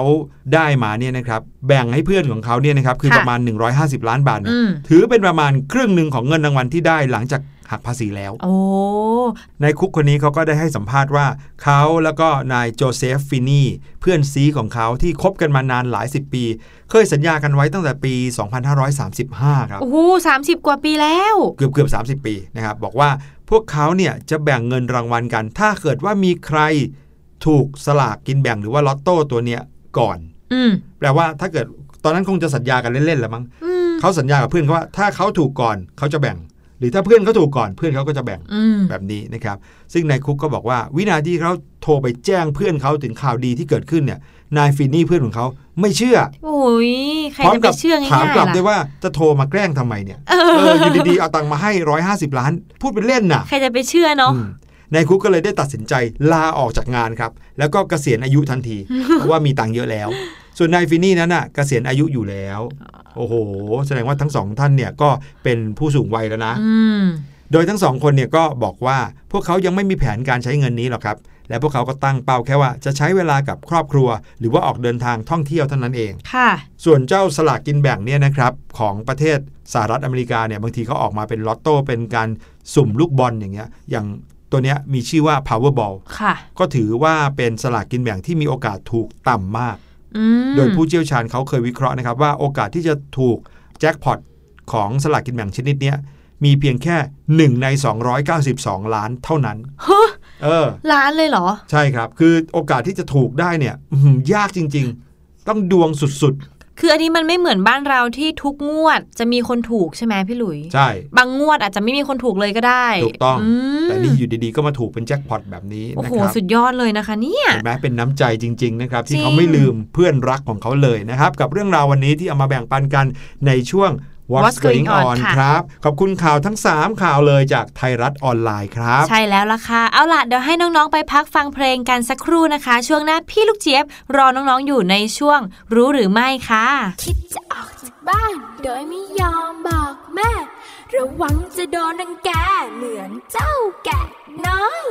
S1: ได้มาเนี่ยนะครับแบ่งให้เพื่อนของเขาเนี่ยนะครับคือ
S2: ค่ะ
S1: ประมาณ 150 ล้านบาทเนี่ย
S2: อืม
S1: ถือเป็นประมาณครึ่งหนึ่งของเงินรางวัลที่ได้หลังจาก หักภาษีแล้ว
S2: โอ้
S1: นายคุกคนนี้เขาก็ได้ให้สัมภาษณ์ว่าเขาแล้วก็นายโจเซฟฟินีเพื่อนซีของเขาที่คบกันมานานหลายสิบปี เคยสัญญากันไว้ตั้งแต่ปี 2535 ครับ
S2: โอ้โหสามสิบกว่าปีแล้ว
S1: เกือบเกือบ30 ปีนะครับบอกว่าพวกเขาเนี่ยจะแบ่งเงินรางวัลกัน ถ้าเกิดว่ามีใครถูกสลากกินแบ่งหรือว่าลอตโต้ตัวเนี้ยก่อน
S2: อืม
S1: แปลว่าถ้าเกิดตอนนั้นคงจะสัญญากันเล่นๆแหละมั้ง
S2: อืม
S1: เขาสัญญากับเพื่อนเขาว่าถ้าเขาถูกก่อนเขาจะแบ่ง หรือถ้าเพื่อนเขาถูกก่อนเพื่อนเขาก็จะแบ่ง
S2: อืม
S1: แบบนี้นะครับ ซึ่งนายคุกก็บอกว่า วินาทีเขาโทรไปแจ้งเพื่อนเขาถึงข่าวดีที่เกิดขึ้นเนี่ยนายฟินนี่เพื่อนของเขาไม่เชื่อ
S2: โอ้ยใคร
S1: พร้อม
S2: จะไป
S1: กับ
S2: เชื่อง่ายๆ
S1: ถามกลับ
S2: ล่ะ
S1: ด้วยว่าจะโทรมาแกล้งทำไมเนี่ย
S2: เอ
S1: เอ
S2: อ
S1: ออยู่ดีๆเอาตังค์มาให้150ล้าน พูดเป็นเล่นน่ะ
S2: ใครจะไปเชื่อเนาะ
S1: อืมนายคุกก็เลยได้ตัดสินใจลาออกจากงานครับ แล้วก็เกษียณอายุทันทีเพราะว่ามีตังค์เยอะแล้ว ส่วนนายฟินนี่นั้นน่ะเกษียณอายุอยู่แล้ว โอ้โห แสดงว่าทั้งสองท่านเนี่ยก็เป็นผู้สูงวัยแล้วนะ
S2: อืม
S1: โดยทั้งสองคนเนี่ยก็บอกว่าพวกเขายังไม่มีแผนการใช้เงินนี้หรอกครับ และพวกเขาก็ตั้งเป้าแค่ว่าจะใช้เวลากับครอบครัว หรือว่าออกเดินทางท่องเที่ยวเท่านั้นเอง
S2: ค่ะ
S1: ส่วนเจ้าสลากกินแบ่งเนี่ยนะครับของประเทศสหรัฐอเมริกาเนี่ยบางทีเขาออกมาเป็นลอตโต้เป็นการสุ่มลูกบอลอย่างเงี้ยอย่างตัวเนี้ยมีชื่อว่า Powerball
S2: ค่ะ
S1: ก็ถือว่าเป็นสลากกินแบ่งที่มีโอกาสถูกต่ำมาก
S2: อืม
S1: โดยผู้เชี่ยวชาญเขาเคยวิเคราะห์นะครับว่าโอกาสที่จะถูกแจ็คพอตของสลากกินแบ่งชนิดเนี้ยมีเพียงแค่ 1 ใน 292 ล้านเท่านั้น
S2: ฮะ
S1: เออ
S2: ล้านเลยเหรอ
S1: ใช่ครับ คือโอกาสที่จะถูกได้เนี่ยอื้อหือยากจริง ๆ ต้องดวงสุด
S2: คืออันนี้มันไม่เหมือนบ้านเราที่ทุกงวดจะมีคนถูกใช่ไหมพี่หลุย
S1: ๆใช่
S2: บางงวดอาจจะไม่มีคนถูกเลยก็ได้
S1: ถูกต้อง
S2: ม
S1: แต่นี่อยู่ดีๆ ก็มาถูกเป็นแจ็คพอตแบบนี้
S2: โอ้
S1: นะ
S2: โห
S1: ครับ
S2: สุดยอดเลยนะคะเนี่ย
S1: เห็นไหมเป็นน้ำใจจริง ๆ นะครับ
S2: จ
S1: ที่
S2: ริง
S1: เขาไม่ลืมเพื่อนรักของเขาเลยนะครับ กับเรื่องราววันนี้ที่เอามาแบ่งปันกันในช่วง What's Going On ครับ ขอบคุณข่าวทั้ง 3 ข่าวเลยจากไทยรัฐออนไลน์ครับ
S2: ใช่แล้วล่ะค่ะ เอาล่ะ เดี๋ยวให้น้อง ๆ ไปพักฟังเพลงกันสักครู่นะคะ ช่วงหน้าพี่ลูกเจี๊ยบ รอน้อง ๆ อยู่ในช่วงรู้หรือไม่ค่ะ
S5: คิดจะออกจากบ้าน โดยไม่ยอมบอกแม่ ระวังจะโดนรังแกเหมือนเจ้าแกะน้อย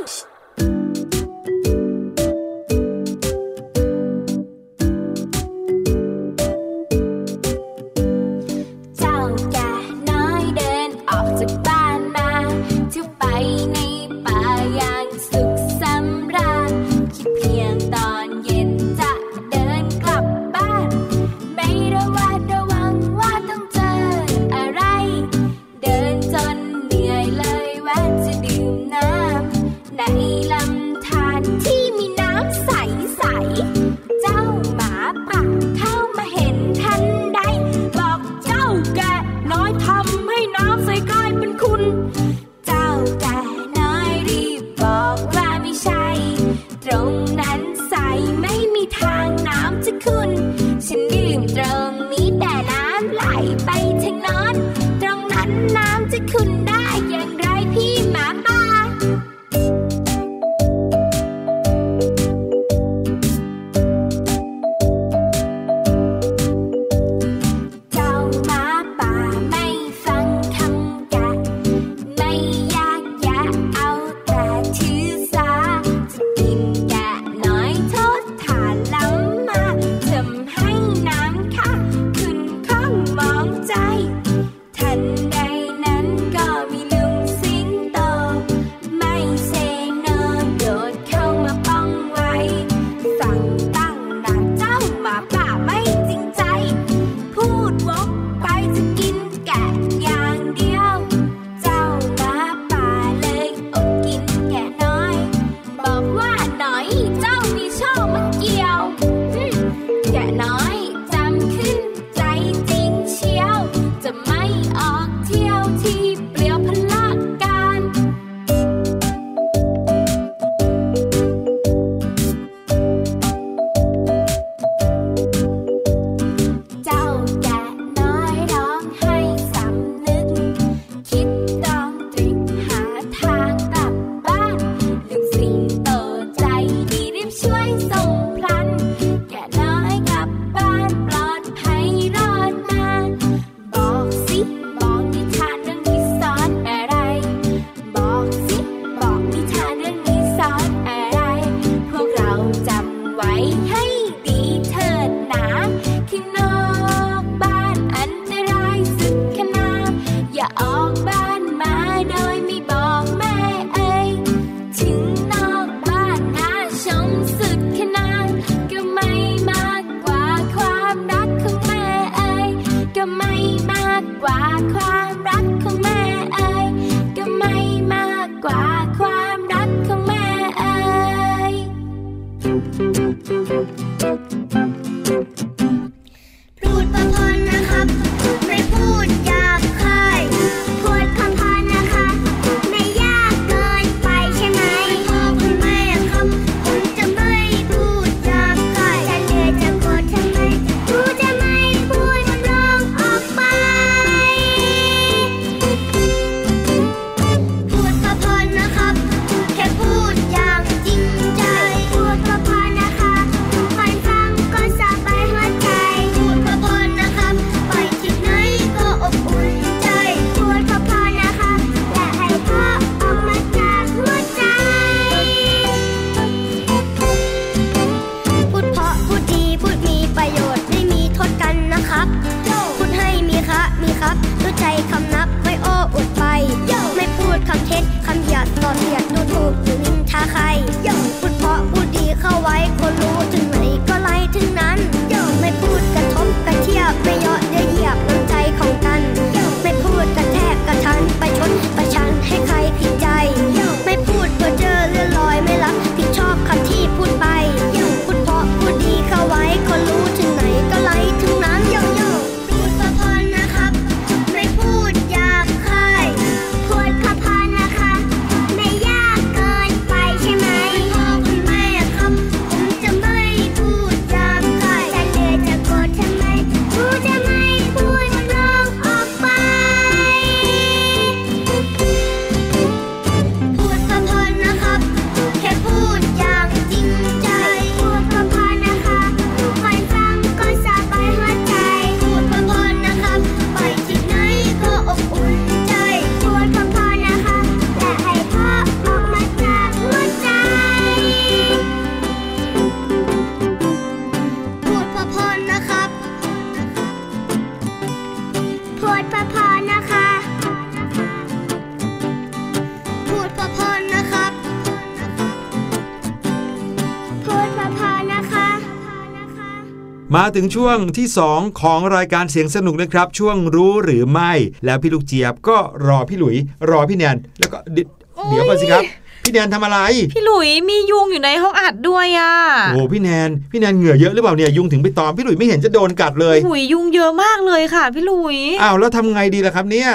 S5: มา
S1: ถึงช่วงที่ 2 ของรายการเสียงสนุกนะครับ ช่วงรู้หรือไม่ แล้วพี่ลูกเจี๊ยบก็รอพี่หลุย รอพี่แนนแล้วก็เดี๋ยวเดี๋ยวก่อนสิครับพี่แนนทำอะไร
S2: พี่หลุยมียุงอยู่ในห้องอัดด้วยอะ
S1: โอ้พี่แนนพี่แนนเหงื่อเยอะหรือเปล่าเนี่ยยุงถึงไปตอมพี่หลุยไม่เห็นจะโดนกัดเลย
S2: หุยยุงเยอะมากเลยค่ะ พี่หลุย
S1: อ้าวแล้วทำไงดีล่ะครับเนี่ย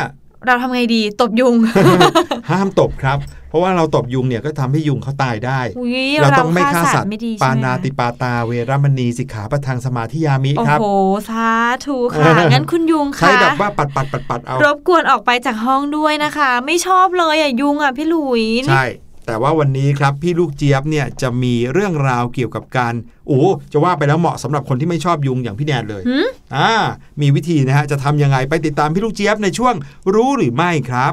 S2: เราทำไงดีตบยุง
S1: ห้ามตบครับเพ ราะว่าเราตบยุงเนี่ยก็ทำให้ยุงเขาตายได้
S2: อุ๊ย
S1: เราต้องไม่ฆ่าสัตว์
S2: ไม่ดี
S1: ปา
S2: ใช่ไหม
S1: นาติปาตาเวรมณีสิกขาปะทังสมาธิยามิ
S2: โอ้
S1: ครับ
S2: โหสาธุค่ะ งั้นคุณยุง
S1: ใช้
S2: ค่ะ
S1: แบบว่าปัดปัดปัดปัดเอา
S2: รบกวนออกไปจากห้องด้วยนะคะ ไม่ชอบเลยอะยุงอะพี่หลุย
S1: ใช่ แต่ว่าวันนี้ครับพี่ลูกเจี๊ยบเนี่ยจะมีเรื่องราวเกี่ยวกับการโอ้จะว่าไปแล้วเหมาะสำหรับคนที่ไม่ชอบยุงอย่างพี่แนนเลย
S2: หืม
S1: อ่ามีวิธีนะฮะจะทำยังไงไปติดตามพี่ลูกเจี๊ยบในช่วงรู้หรือไม่ครับ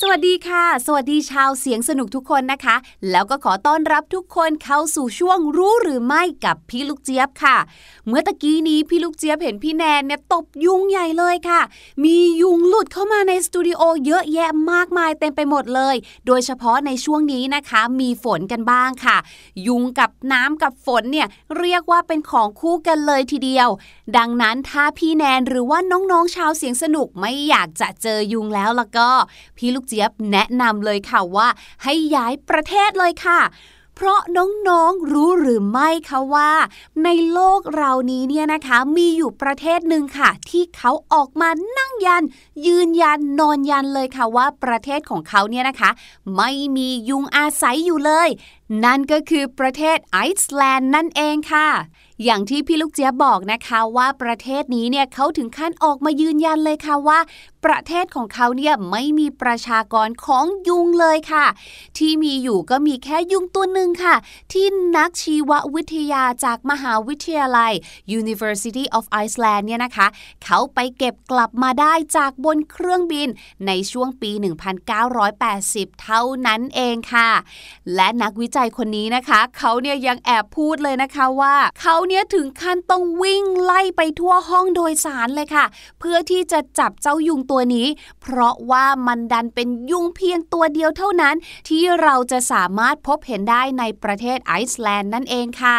S6: สวัสดีค่ะ สวัสดีชาวเสียงสนุกทุกคนนะคะ แล้วก็ขอต้อนรับทุกคนเข้าสู่ช่วงรู้หรือไม่กับพี่ลูกเจี๊ยบค่ะ เมื่อตะกี้นี้พี่ลูกเจี๊ยบเห็นพี่แนนเนี่ยตบยุงใหญ่เลยค่ะ มียุงหลุดเข้ามาในสตูดิโอเยอะแยะมากมายเต็มไปหมดเลย โดยเฉพาะในช่วงนี้นะคะ มีฝนกันบ้างค่ะ ยุงกับน้ำกับฝนเนี่ยเรียกว่าเป็นของคู่กันเลยทีเดียว ดังนั้นถ้าพี่แนนหรือว่าน้องๆชาวเสียงสนุกไม่อยากจะเจอยุงแล้วแล้วก็พี่ลูกเจี๊ยบแนะนำเลยค่ะว่าให้ย้ายประเทศเลยค่ะเพราะน้องๆ รู้หรือไม่คะว่า ในโลกเรานี้เนี่ยนะคะมีอยู่ประเทศหนึ่งค่ะ ที่เขาออกมานั่งยัน ยืนยันนอนยันเลยค่ะว่าประเทศของเขาเนี่ยนะคะ ไม่มียุงอาศัยอยู่เลย นั่นก็คือประเทศไอซ์แลนด์นั่นเองค่ะ อย่างที่พี่ลูกเจี๊ยบบอกนะคะว่าประเทศนี้เนี่ยเขาถึงขั้นออกมายืนยันเลยค่ะว่าประเทศของเขาเนี่ยไม่มีประชากรของยุงเลยค่ะ ที่มีอยู่ก็มีแค่ยุงตัวหนึ่งค่ะ ที่นักชีววิทยาจากมหาวิทยาลัย University of Iceland เนี่ยนะคะ เขาไปเก็บกลับมาได้จากบนเครื่องบินในช่วงปี 1980 เท่านั้นเองค่ะ และนักวิจัยคนนี้นะคะ เขาเนี่ยยังแอบพูดเลยนะคะว่า เขาเนี่ยถึงขั้นต้องวิ่งไล่ไปทั่วห้องโดยสารเลยค่ะ เพื่อที่จะจับเจ้ายุงตัวนี้ เพราะว่ามันดันเป็นยุงเพียงตัวเดียวเท่านั้น ที่เราจะสามารถพบเห็นได้ในประเทศไอซ์แลนด์นั่นเองค่ะ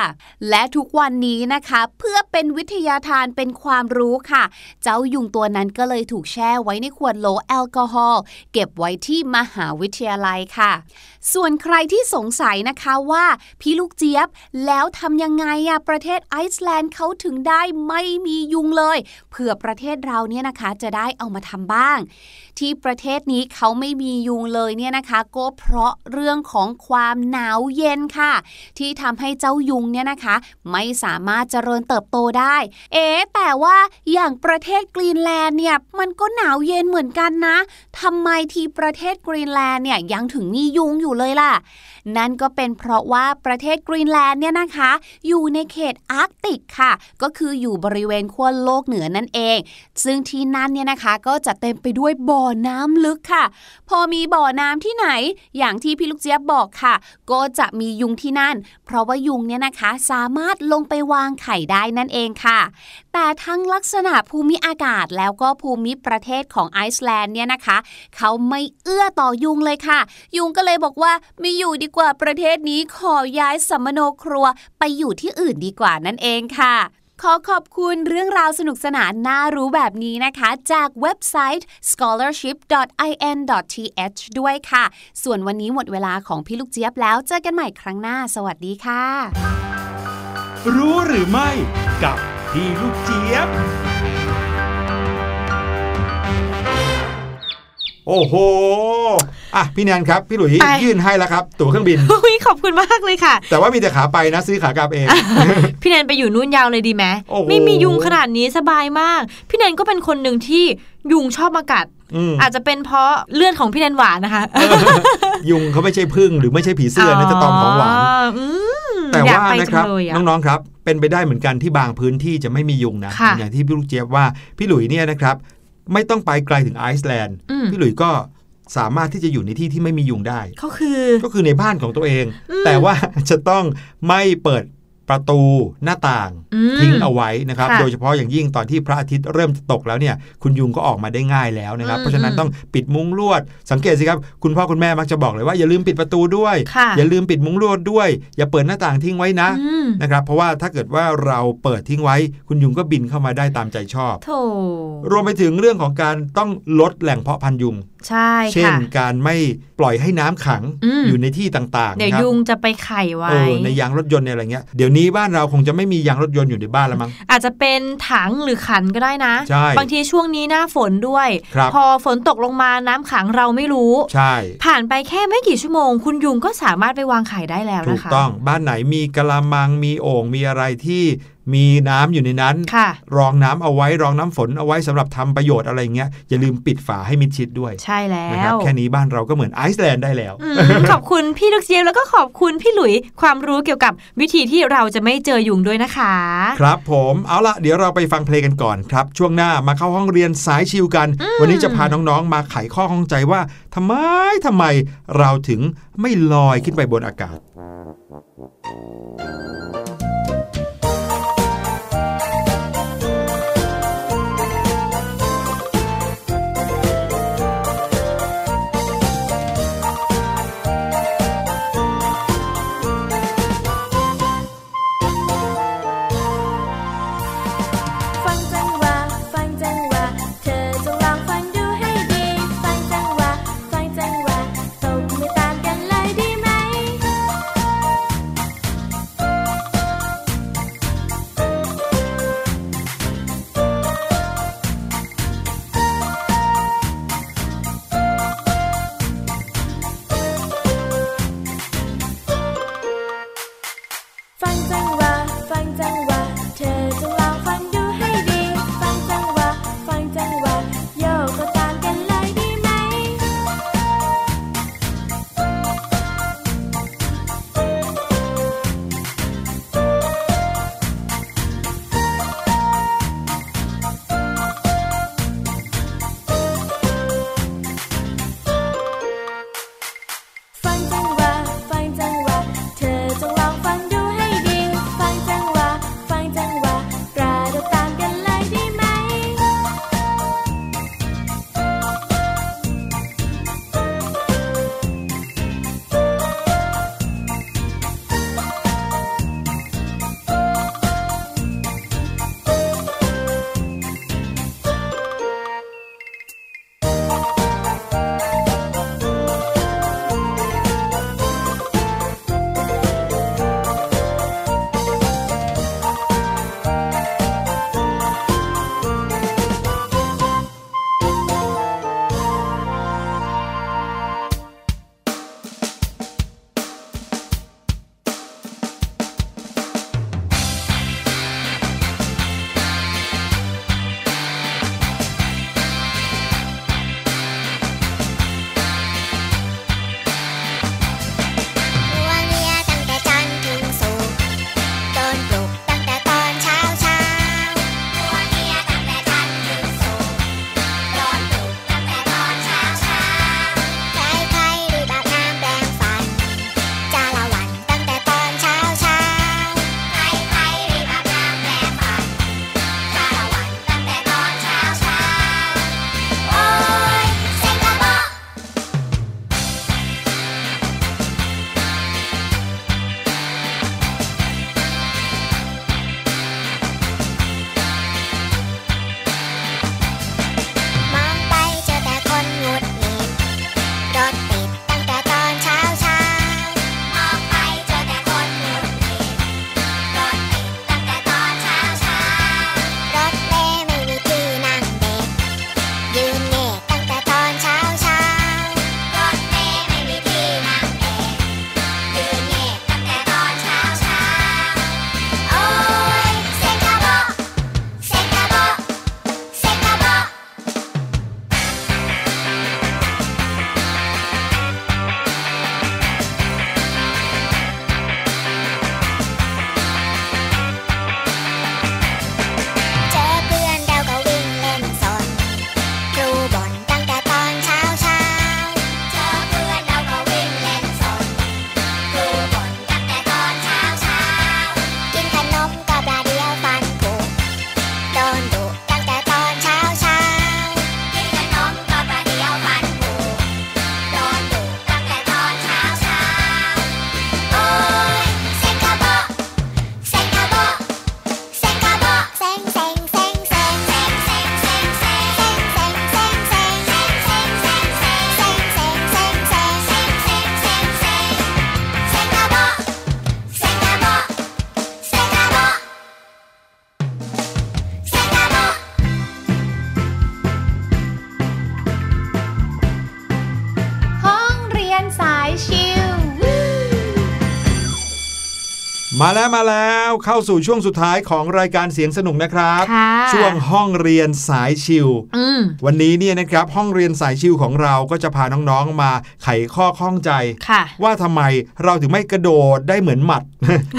S6: และทุกวันนี้นะคะ เพื่อเป็นวิทยาทานเป็นความรู้ค่ะ เจ้ายุงตัวนั้นก็เลยถูกแช่ไว้ในขวดโหลแอลกอฮอล์เก็บไว้ที่มหาวิทยาลัยค่ะ ส่วนใครที่สงสัยนะคะว่าพี่ลูกเจี๊ยบแล้วทำยังไงอะประเทศไอซ์แลนด์เขาถึงได้ไม่มียุงเลย เผื่อประเทศเราเนี่ยนะคะจะได้เอามาทำบ้าง ที่ประเทศนี้เขาไม่มียุงเลยเนี่ยนะคะ ก็เพราะเรื่องของความหนาวเย็นค่ะ ที่ทำให้เจ้ายุงเนี่ยนะคะ ไม่สามารถเจริญเติบโตได้ เอ๊แต่ว่าอย่างประเทศกรีนแลนด์เนี่ยมันก็หนาวเย็นเหมือนกันนะทำไมที่ประเทศกรีนแลนด์เนี่ยยังถึงมียุงอยู่เลยล่ะ นั่นก็เป็นเพราะว่าประเทศกรีนแลนด์เนี่ยนะคะ อยู่ในเขตอาร์กติกค่ะ ก็คืออยู่บริเวณขั้วโลกเหนือนั่นเอง ซึ่งที่นั่นเนี่ยนะคะก็จะเต็มไปด้วยบ่ออน้ำลึกค่ะ พอมีบ่อน้ำที่ไหน อย่างที่พี่ลูกเจี๊ยบบอกค่ะ ก็จะมียุงที่นั่น เพราะว่ายุงเนี่ยนะคะ สามารถลงไปวางไข่ได้นั่นเองค่ะ แต่ทั้งลักษณะภูมิอากาศแล้วก็ภูมิประเทศของไอซ์แลนด์เนี่ยนะคะ เขาไม่เอื้อต่อยุงเลยค่ะ ยุงก็เลยบอกว่าไม่อยู่ดีกว่าประเทศนี้ขอย้ายสัมมโนครัวไปอยู่ที่อื่นดีกว่านั่นเองค่ะ ขอขอบคุณเรื่องราวสนุกสนานน่ารู้แบบนี้นะคะ จากเว็บไซต์ scholarship.in.th ด้วยค่ะ ส่วนวันนี้หมดเวลาของพี่ลูกเจี๊ยบแล้ว เจอกันใหม่ครั้งหน้า สวัสดีค่ะ
S1: รู้หรือไม่ กับพี่ลูกเจี๊ยบ โอ้โห อะพี่แนนครับ พี่หลุย
S2: ไป
S1: ยื่นให้แล้วครับ ตั๋วเครื่องบิน
S2: อุ๊ยขอบคุณมากเลยค่ะ
S1: แต่ว่ามีแต่ขาไปนะซื้อขากลับเอง
S2: พี่แนนไปอยู่นู่นยาวเลยดีไหม
S1: โอ้โห
S2: ไม่มียุงขนาดนี้สบายมาก พี่แนนก็เป็นคนหนึ่งที่ยุงชอบมากัด
S1: อืม
S2: อาจจะเป็นเพราะเลือดของพี่แนนหวานนะคะ
S1: ยุงเขาไม่ใช่พึ่งหรือไม่ใช่ผีเสื้อนะจะตอมของหวาน
S2: อืม
S1: แต่
S2: อยก
S1: ว่า
S2: ไป
S1: นะครับ
S2: จังเลยอะ
S1: น้องๆครับ เป็นไปได้เหมือนกันที่บางพื้นที่จะไม่มียุงนะ
S2: ค่ะ
S1: อย่างที่พี่ลูกเจี๊ยบว่าพี่หลุยเนี่ยนะครับ ไม่ต้องไปไกลถึงไอซ์แลนด์
S2: อืม
S1: พี่หลุยก็ สามารถที่จะอยู่ในที่ที่ไม่มียุงได้
S2: เขาคือ
S1: ก็คือในบ้านของตัวเอง
S2: อืม
S1: แต่ว่าจะต้องไม่เปิดประตูหน้าต่าง
S2: อืม
S1: ทิ้งเอาไว้นะครับ
S2: ค่ะ
S1: โดยเฉพาะอย่างยิ่งตอนที่พระอาทิตย์เริ่มจะตกแล้วเนี่ย คุณยุงก็ออกมาได้ง่ายแล้วนะครับ
S2: อืม
S1: เพราะฉะนั้นต้องปิดมุ้งลวด สังเกตสิครับ คุณพ่อคุณแม่มักจะบอกเลยว่าอย่าลืมปิดประตูด้วย
S2: ค่ะ
S1: อย่าลืมปิดมุ้งลวดด้วย อย่าเปิดหน้าต่างทิ้งไว้นะ
S2: อืม
S1: นะครับ เพราะว่าถ้าเกิดว่าเราเปิดทิ้งไว้ คุณยุงก็บินเข้ามาได้ตามใจชอบ
S2: โถ
S1: รวมไปถึงเรื่องของการต้องลดแหล่งเพาะพันธุ์ยุง
S2: ใช่
S1: เช่น
S2: ค่ะ
S1: การไม่ปล่อยให้น้ำขัง
S2: อืม
S1: อยู่ในที่ต่างๆ
S2: เดี๋ยว
S1: นะครับ
S2: ยุงจะไปไข่ไว้
S1: เออในยางรถยนต์เนี่ยอะไรเงี้ยเดี๋ยวนี้บ้านเราคงจะไม่มียางรถยนต์อยู่ในบ้านแล้วมั้ง
S2: อาจจะเป็นถังหรือขันก็ได้นะ
S1: ใช่
S2: บางทีช่วงนี้หน้าฝนด้วย
S1: ครับ
S2: พอฝนตกลงมาน้ำขังเราไม่รู้
S1: ใช่
S2: ผ่านไปแค่ไม่กี่ชั่วโมง คุณยุงก็สามารถไปวางไข่ได้แล้ว
S1: ถู
S2: นะ
S1: ก
S2: คะ
S1: ต้องบ้านไหนมีกะละมังมีโอ่งมีอะไรที่ มีน้ำอยู่ในนั้น
S2: ค่ะ
S1: รองน้ำเอาไว้รองน้ำฝนเอาไว้สำหรับทำประโยชน์อะไรเงี้ยอย่าลืมปิดฝาให้มิดชิดด้วย
S2: ใช่แล้
S1: นะครับ
S2: ว
S1: แค่นี้บ้านเราก็เหมือนไอซ์แลนด์ได้แล้ว
S2: อืมขอบคุณพี่ลูกเจี๊ยบแล้วก็ขอบคุณพี่หลุยความรู้เกี่ยวกับวิธีที่เราจะไม่เจอยุงด้วยนะคะ
S1: ครับผมเอาละเดี๋ยวเราไปฟังเพลงกันก่อนครับ ช่วงหน้ามาเข้าห้องเรียนสายชิวกัน วันนี้จะพาน้องๆ มาไขข้อข้องใจว่าทำไมทำไมเราถึงไม่ลอยขึ้นไปบนอากาศ
S5: ฟั
S1: มาแล้วมาแล้วเข้าสู่ช่วงสุดท้ายของรายการเสียงสนุกนะครับ
S2: ค่ะ
S1: ช่วงห้องเรียนสายชิว
S2: อืม
S1: วันนี้เนี่ยนะครับห้องเรียนสายชิวของเราก็จะพาน้องๆมาไขข้อข้องใจ
S2: ค่ะ
S1: ว่าทำไมเราถึงไม่กระโดดได้เหมือนหมัด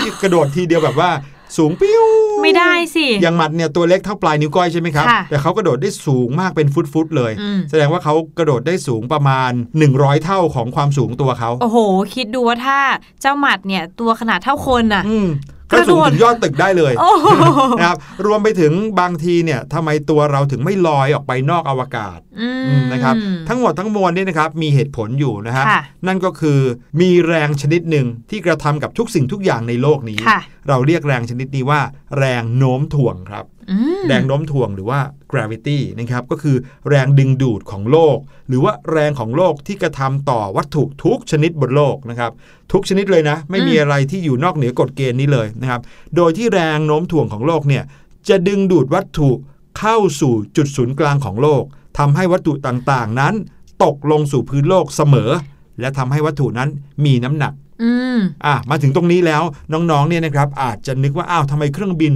S1: ที่กระโดดทีเดียวแบบว่าสูงปิ้ว
S2: ไม่ได้สิ
S1: อย่างหมัดเนี่ยตัวเล็กเท่าปลายนิ้วก้อยใช่ไหมครับ
S2: ค่ะ
S1: แต่เขากระโดดได้สูงมากเป็นฟุตๆเลย
S2: อืม
S1: แสดงว่าเขากระโดดได้สูงประมาณ 100 เท่าของความสูงตัวเขา
S2: โอ้โห คิดดูว่าถ้าเจ้าหมัดเนี่ยตัวขนาดเท่าคนน่ะ
S1: อืม
S2: ก
S1: ก็
S2: ระโด
S1: สูง
S2: ด
S1: ถึงยอดตึกได้เลย
S2: โอ้โห
S1: นะครับรวมไปถึงบางทีเนี่ยทำไมตัวเราถึงไม่ลอยออกไปนอกอวกาศ
S2: อื
S1: อืมนะครับ ทั้งหมดทั้งมวลเนี่ยนะครับมีเหตุผลอยู่นะฮะ
S2: ค่ะ
S1: นั่นก็คือมีแรงชนิดหนึ่งที่กระทำกับทุกสิ่งทุกอย่างในโลกนี้
S2: ค่ะ
S1: เราเรียกแรงชนิดนี้ว่า แรงโน้มถ่วงครับ
S2: อืม
S1: แรงโน้มถ่วงหรือว่า gravity นะครับ ก็คือแรงดึงดูดของโลก หรือว่าแรงของโลกที่กระทำต่อวัตถุทุกชนิดบนโลกนะครับ ทุกชนิดเลยนะ ไม่มีอะไรที่อยู่นอกเหนือกฎเกณฑ์นี้เลยนะครับ โดยที่แรงโน้มถ่วงของโลกเนี่ยจะดึงดูดวัตถุเข้าสู่จุดศูนย์กลางของโลกทำให้วัตถุต่างๆ นั้น ตกลงสู่พื้นโลกเสมอ และทำให้วัตถุนั้นมีน้ำหนัก
S2: อืม
S1: อะมาถึงตรงนี้แล้วน้องๆเนี่ยนะครับอาจจะนึกว่าอ้าวทำไมเครื่องบิน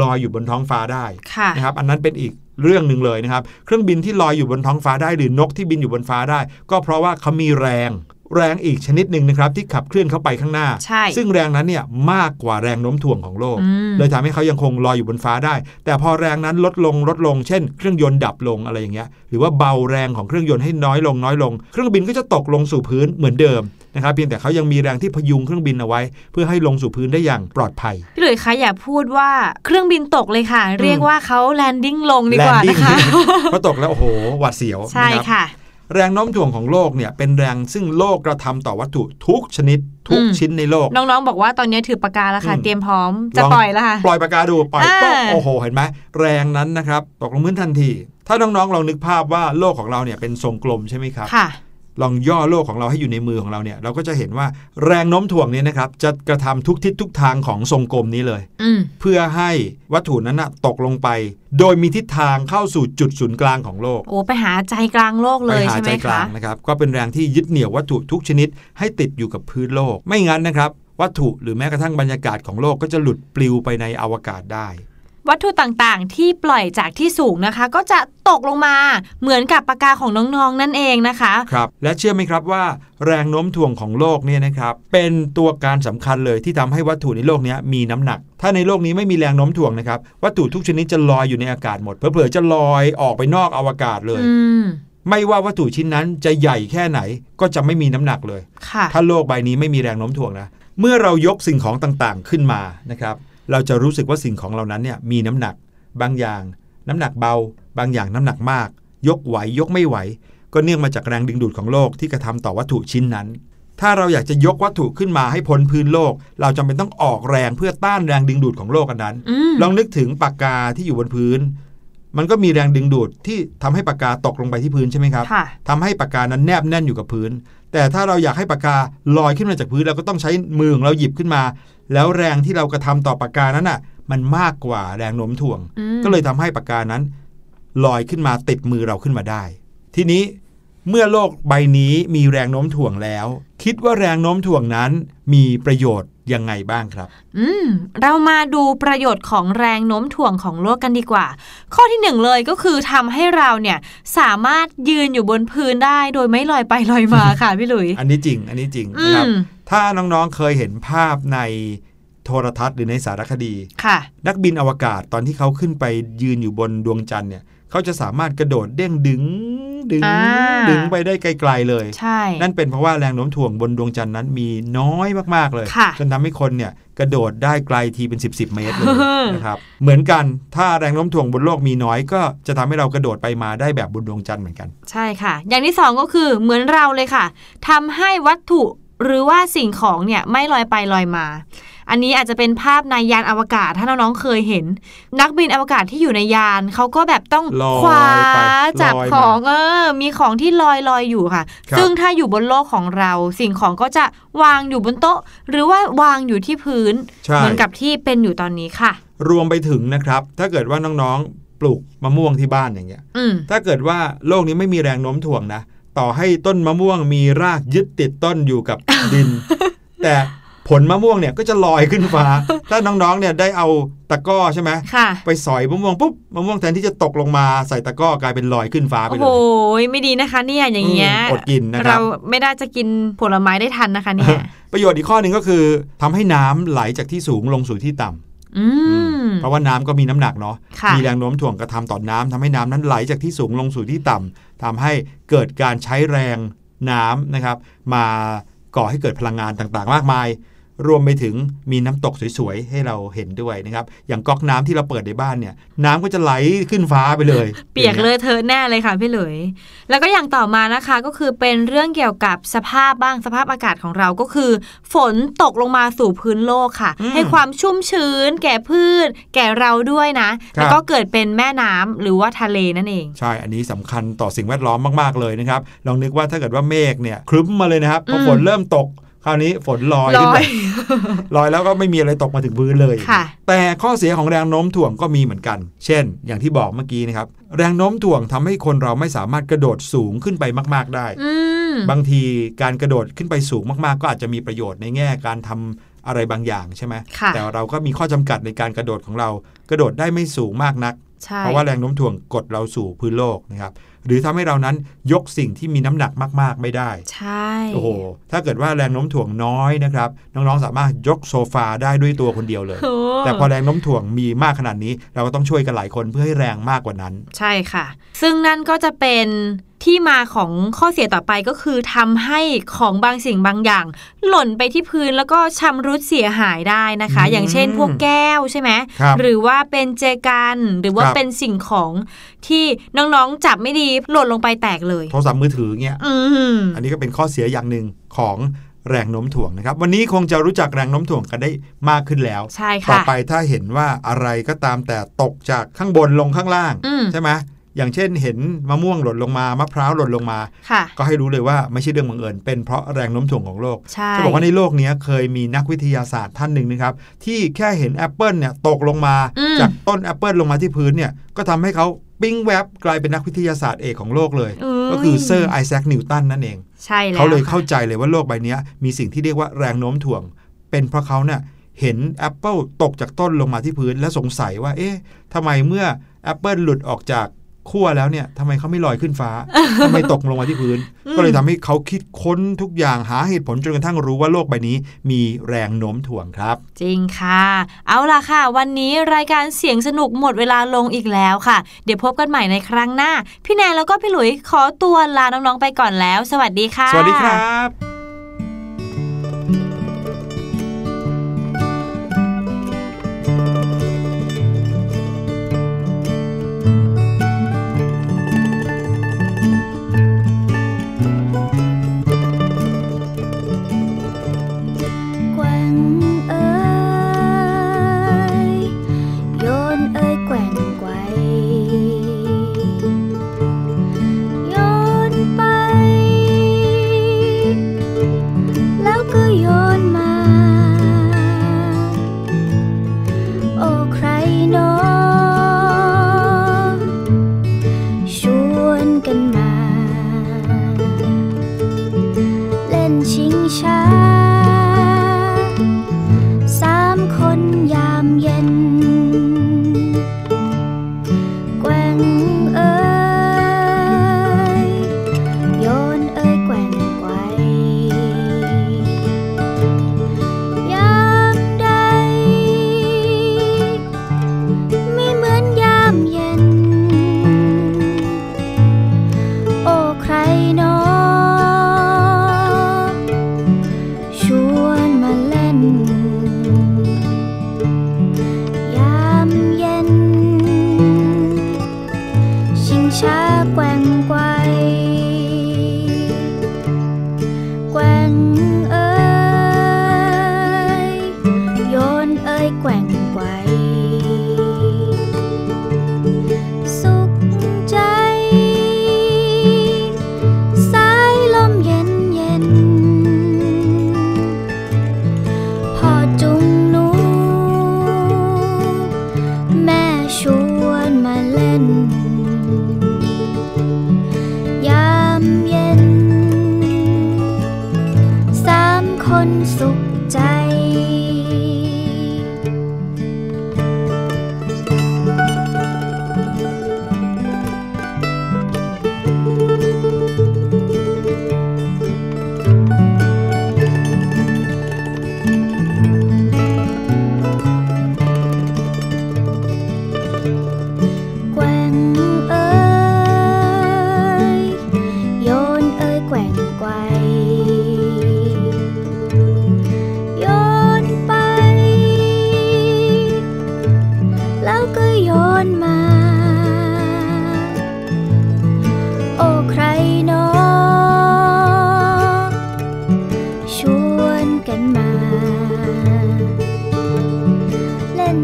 S1: ลอยอยู่บนท้องฟ้าได้
S2: ค่ะ
S1: นะครับอันนั้นเป็นอีกเรื่องหนึ่งเลยนะครับ เครื่องบินที่ลอยอยู่บนท้องฟ้าได้หรือนกที่บินอยู่บนฟ้าได้ ก็เพราะว่าเขามีแรง แรงอีกชนิดหนึ่งนะครับที่ขับเคลื่อนเข้าไปข้างหน้า
S2: ใช่
S1: ซึ่งแรงนั้นเนี่ยมากกว่าแรงโน้มถ่วงของโลก
S2: อืม
S1: เลยทำให้เขายังคงลอยอยู่บนฟ้าได้ แต่พอแรงนั้นลดลงลดลง เช่น เครื่องยนต์ดับลงอะไรอย่างเงี้ยหรือว่าเบาแรงของเครื่องยนต์ให้น้อยลงน้อยลง เครื่องบินก็จะตกลงสู่พื้นเหมือนเดิมนะครับเพียงแต่เขายังมีแรงที่พยุงเครื่องบินเอาไว้ เพื่อให้ลงสู่พื้นได้อย่างปลอดภัย
S2: พี่หลุยส์คะอย่าพูดว่าเครื่องบินตกเลยค่ะ เรียกว่าเขาแลนดิ้งลงดีกว่า
S1: landing
S2: นะคะ
S1: พอตกแล้วโอ้โหหวาดเสียว
S2: ใช่
S1: นะครับ
S2: ค่ะ
S1: แรงโน้มถ่วงของโลกเนี่ยเป็นแรงซึ่งโลกกระทำต่อวัตถุทุกชนิดทุก
S2: อืม
S1: ชิ้นในโลก
S2: น้องๆ บอกว่าตอนนี้ถือปากกาแล้วค่ะ
S1: อืม
S2: เตรียมพร้อมจะ
S1: ลอง
S2: ปล่อยแล้วค่ะ
S1: ปล่อยปากกาดูปล่อย
S2: อ่า
S1: ป๊อกโอ้โห เห็นไหมแรงนั้นนะครับตกลงพื้นทันที ถ้าน้องๆลองนึกภาพว่าโลกของเราเนี่ยเป็นทรงกลมใช่ไหมครับ
S2: ค่ะ
S1: ลองย่อโลกของเราให้อยู่ในมือของเราเนี่ย เราก็จะเห็นว่าแรงโน้มถ่วงเนี่ยนะครับ จะกระทำทุกทิศทุกทางของทรงกลมนี้เลย
S2: อืม
S1: เพื่อให้วัตถุนั้นนะตกลงไป โดยมีทิศทางเข้าสู่จุดศูนย์กลางของโลก
S2: โอ้ ไปหาใจกลางโลกเล
S1: ไป
S2: ย
S1: หา
S2: ใช่ไห
S1: ใจ
S2: ม
S1: กลา
S2: คะ
S1: งนะครับ ก็เป็นแรงที่ยึดเหนี่ยววัตถุทุกชนิด ให้ติดอยู่กับพื้นโลก ไม่งั้นนะครับ วัตถุหรือแม้กระทั่งบรรยากาศของโลกก็จะหลุดปลิวไปในอวกาศได้
S2: วัตถุต่างๆ ที่ปล่อยจากที่สูงนะคะ ก็จะตกลงมาเหมือนกับปากกาของน้องๆ นั่นเองนะคะ
S1: ครับและเชื่อไหมครับว่า แรงโน้มถ่วงของโลกเนี่ยนะครับเป็นตัวการสำคัญเลยที่ทำให้วัตถุในโลกเนี้ยมีน้ำหนัก ถ้าในโลกนี้ไม่มีแรงโน้มถ่วงนะครับวัตถุทุกชนิดจะลอยอยู่ในอากาศหมดเผลอๆจะลอยออกไปนอกอวกาศเลย
S2: อืม
S1: ไม่ว่าวัตถุชิ้นนั้นจะใหญ่แค่ไหนก็จะไม่มีน้ำหนักเลย
S2: ค่ะ
S1: ถ้าโลกใบนี้ไม่มีแรงโน้มถ่วงนะ เมื่อเรายกสิ่งของต่างๆขึ้นมานะครับ เราจะรู้สึกว่าสิ่งของเหล่านั้นเนี่ยมีน้ำหนัก บางอย่าง น้ำหนักเบา บางอย่างน้ำหนักมาก ยกไหวยกไม่ไหว ก็เนื่องมาจากแรงดึงดูดของโลกที่กระทำต่อวัตถุชิ้นนั้น ถ้าเราอยากจะยกวัตถุขึ้นมาให้พ้นพื้นโลก เราจำเป็นต้องออกแรงเพื่อต้านแรงดึงดูดของโลกอันนั้น
S2: อืม
S1: ลองนึกถึงปากกาที่อยู่บนพื้น มันก็มีแรงดึงดูดที่ทำให้ปากกาตกลงไปที่พื้นใช่ไหมครับ
S2: ค่ะ
S1: ทำให้ปากกานั้นแนบแน่นอยู่กับพื้น แต่ถ้าเราอยากให้ปากกาลอยขึ้นมาจากพื้นเราก็ต้องใช้มือของเราหยิบขึ้นมา แล้วแรงที่เรากระทำต่อปากกานั้นอะ มันมากกว่าแรงโน้มถ่วง
S2: อืม
S1: ก็เลยทำให้ปากกานั้น ลอยขึ้นมาติดมือเราขึ้นมาได้ ทีนี้เมื่อโลกใบนี้มีแรงโน้มถ่วงแล้ว คิดว่าแรงโน้มถ่วงนั้นมีประโยชน์ ยังไงบ้างครับ
S2: อืม เรามาดูประโยชน์ของแรงโน้มถ่วงของโลกกันดีกว่า ข้อที่หนึ่งเลยก็คือทำให้เราเนี่ยสามารถยืนอยู่บนพื้นได้โดยไม่ลอยไปลอยมาค่ะพี่หลุย
S1: อันนี้จริง อันนี้จริง
S2: อื
S1: นะครับ
S2: ม
S1: ถ้าน้องๆเคยเห็นภาพในโทรทัศน์หรือในสารคดี
S2: ค่ะ
S1: นักบินอวกาศตอนที่เขาขึ้นไปยืนอยู่บนดวงจันทร์เนี่ย เขาจะสามารถกระโดดเด้งดึงดึง
S2: อ่า
S1: ดึงไปได้ไกลๆเลย
S2: ใช่
S1: นั่นเป็นเพราะว่าแรงโน้มถ่วงบนดวงจันทร์นั้นมีน้อยมากๆเลย
S2: ค่ะ
S1: จนทำให้คนเนี่ยกระโดดได้ไกลทีเป็น 10บสเมตรเลย
S2: เออ
S1: นะครับ เหมือนกันถ้าแรงโน้มถ่วงบนโลกมีน้อยก็จะทำให้เรากระโดดไปมาได้แบบบนดวงจันทร์เหมือนกัน
S2: ใช่ค่ะ อย่างที่สองก็คือเหมือนเราเลยค่ะทำให้วัตถุหรือว่าสิ่งของเนี่ยไม่ลอยไปลอยมา อันนี้อาจจะเป็นภาพในยานอวกาศ ถ้าน้องๆเคยเห็น นักบินอวกาศที่อยู่ในยานเขาก็แบบต้อง
S1: ลอย
S2: คว้า
S1: ไป
S2: จับ
S1: ลอยมา
S2: ของเออมีของที่ลอยลอยอยู่ค่ะ
S1: ครับ
S2: ซึ่งถ้าอยู่บนโลกของเรา สิ่งของก็จะวางอยู่บนโต๊ะ หรือว่าวางอยู่ที่พื้น
S1: ใช่
S2: เหมือนกับที่เป็นอยู่ตอนนี้ค่ะ
S1: รวมไปถึงนะครับ ถ้าเกิดว่าน้องๆปลูกมะม่วงที่บ้านอย่างเงี้ย
S2: อืม
S1: ถ้าเกิดว่าโลกนี้ไม่มีแรงโน้มถ่วงนะต่อให้ต้นมะม่วงมีรากยึดติดต้นอยู่กับดิน แต่ ผลมะม่วงเนี่ยก็จะลอยขึ้นฟ้า ถ้าน้องๆเนี่ยได้เอาตะกร้อใช่ไหม
S2: ค่ะ
S1: ไปสอยมะม่วงปุ๊บมะม่วงแทนที่จะตกลงมาใส่ตะกร้อกลายเป็นลอยขึ้นฟ้าไป
S2: โอ้
S1: เล
S2: โห
S1: ย
S2: ไม่ดีนะคะเนี่ยอย่างเงี้ย
S1: อืมอดกินนะครับ
S2: เราไม่ได้จะกินผลไม้ได้ทันนะคะเนี่ย
S1: ประโยชน์อีกข้อหนึ่งก็คือทำให้น้ำไหลจากที่สูงลงสู่ที่ต่ำ
S2: อืม
S1: เพราะว่าน้ำก็มีน้ำหนักเนาะ
S2: ค่ะ
S1: มีแรงโน้มถ่วงกระทำต่อน้ำทำให้น้ำนั้นไหลจากที่สูงลงสู่ที่ต่ำทำให้เกิดการใช้แรงน้ำนะครับ มาก่อให้เกิดพลังงานต่างๆ มากมาย รวมไปถึงมีน้ำตกสวยๆ ให้เราเห็นด้วยนะครับ อย่างก๊อกน้ำที่เราเปิดในบ้านเนี่ย น้ำก็จะไหลขึ้นฟ้าไปเลย
S2: เปียกเลยเธอะแน่เลยค่ะพี่หลุย แล้วก็อย่างต่อมานะคะก็คือเป็นเรื่องเกี่ยวกับสภาพบ้างสภาพอากาศของเราก็คือ ฝนตกลงมาสู่พื้นโลกค่ะ
S1: อืม
S2: ให้ความชุ่มชื้น แก่พืช แก่เราด้วยนะ
S1: ครับ
S2: แล้วก็เกิดเป็นแม่น้ำหรือว่าทะเลนั่นเอง
S1: ใช่ อันนี้สำคัญต่อสิ่งแวดล้อมมากๆเลยนะครับ ลองนึกว่าถ้าเกิดว่าเมฆเนี่ยครึ้มมาเลยนะครับพอ
S2: อืม
S1: ฝนเริ่มตก คราวนี้ฝนลอย
S2: ล
S1: ขึ้น
S2: อ
S1: ไป
S2: ย
S1: ลอยแล้วก็ไม่มีอะไรตกมาถึงพื้นเลย
S2: ค่ะ
S1: แต่ข้อเสียของแรงโน้มถ่วงก็มีเหมือนกัน เช่น อย่างที่บอกเมื่อกี้นะครับ แรงโน้มถ่วงทำให้คนเราไม่สามารถกระโดดสูงขึ้นไปมาก ๆ ได้
S2: อืม
S1: บางทีการกระโดดขึ้นไปสูงมาก ๆ ก็อาจจะมีประโยชน์ในแง่การทำอะไรบางอย่างใช่ไหม
S2: ค่ะ
S1: แต่เราก็มีข้อจำกัดในการกระโดดของเรา กระโดดได้ไม่สูงมากนัก
S2: ใช่
S1: เพราะว่าแรงโน้มถ่วงกดเราสู่พื้นโลกนะครับหรือทำให้เรานั้นยกสิ่งที่มีน้ำหนักมาก ๆ ไม่ได้
S2: ใช่
S1: โอ้โหถ้าเกิดว่าแรงโน้มถ่วงน้อยนะครับ น้องๆสามารถยกโซฟาได้ด้วยตัวคนเดียวเลย
S2: โอ้
S1: แต่พอแรงโน้มถ่วงมีมากขนาดนี้ เราก็ต้องช่วยกันหลายคนเพื่อให้แรงมากกว่านั้น
S2: ใช่ค่ะ ซึ่งนั่นก็จะเป็น ที่มาของข้อเสียต่อไปก็คือทำให้ของบางสิ่งบางอย่าง หล่นไปที่พื้นแล้วก็ชำรุดเสียหายได้นะคะ
S1: อืม
S2: อย่างเช่นพวกแก้วใช่ไหม
S1: ครับ
S2: หรือว่าเป็นเจกันหรือว่า
S1: ครับ
S2: เป็นสิ่งของที่น้องๆจับไม่ดีหล่นลงไปแตกเลย
S1: โทรศัพท์มือถือเงี้ย
S2: อืม
S1: อันนี้ก็เป็นข้อเสียอย่างหนึ่งของแรงโน้มถ่วงนะครับ วันนี้คงจะรู้จักแรงโน้มถ่วงกันได้มากขึ้นแล้ว
S2: ใช่
S1: ต่อ
S2: ค่ะ
S1: ไปถ้าเห็นว่าอะไรก็ตามแต่ตกจากข้างบนลงข้างล่าง
S2: อืม
S1: ใช่ไหม อย่างเช่นเห็นมะม่วงหล่นลงมามะพร้าวหล่นลงมา
S2: ค่ะ
S1: ก็ให้รู้เลยว่าไม่ใช่เรื่องบังเอิญเป็นเพราะแรงโน้มถ่วงของโลก
S2: ใช่
S1: จะบอกว่าในโลกนี้เคยมีนักวิทยาศาสตร์ท่านหนึ่งนะครับ ที่แค่เห็นแอปเปิลเนี่ยตกลงมา
S2: อืม
S1: จากต้นแอปเปิลลงมาที่พื้นเนี่ยก็ทำให้เขาปิ้งแวบกลายเป็นนักวิทยาศาสตร์เอกของโลกเลยก็คือเซอร์ไอแซคนิวตันนั่นเอง
S2: ใช่แล้ว
S1: เขาเลย
S2: ค่ะ
S1: เข้าใจเลยว่าโลกใบนี้มีสิ่งที่เรียกว่าแรงโน้มถ่วง เป็นเพราะเขาเนี่ยเห็นแอปเปิลตกจากต้นลงมาที่พื้นและสงสัยว่าเอ๊ะทำไมเมื่อแอปเปิลหลุดออกจาก ขั้วแล้วเนี่ยทำไมเขาไม่ลอยขึ้นฟ้าทำไมตกลงมาที่พื้น ก็เลยทำให้เขาคิดค้นทุกอย่างหาเหตุผลจนกระทั่งรู้ว่าโลกใบนี้ มีแรงโน้มถ่วงครับ
S2: จริงค่ะ เอาล่ะค่ะ วันนี้รายการเสียงสนุกหมดเวลาลงอีกแล้วค่ะ เดี๋ยวพบกันใหม่ในครั้งหน้า พี่แนนแล้วก็พี่หลุยขอตัวลาน้องๆไปก่อนแล้ว สวัสดีค่ะ
S1: สวัสดีครับ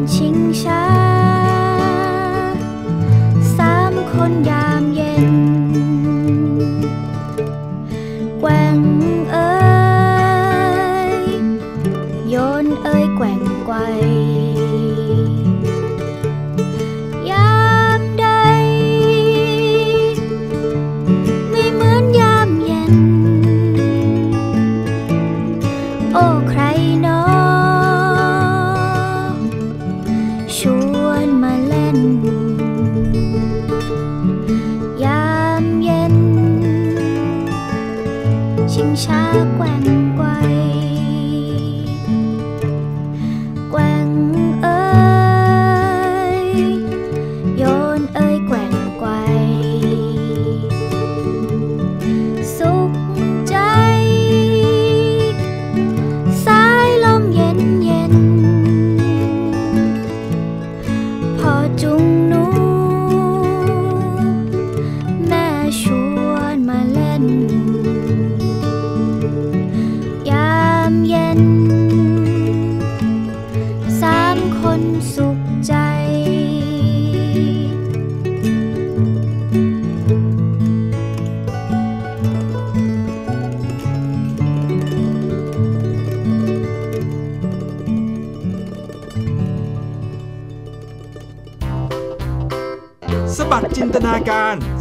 S4: 青霞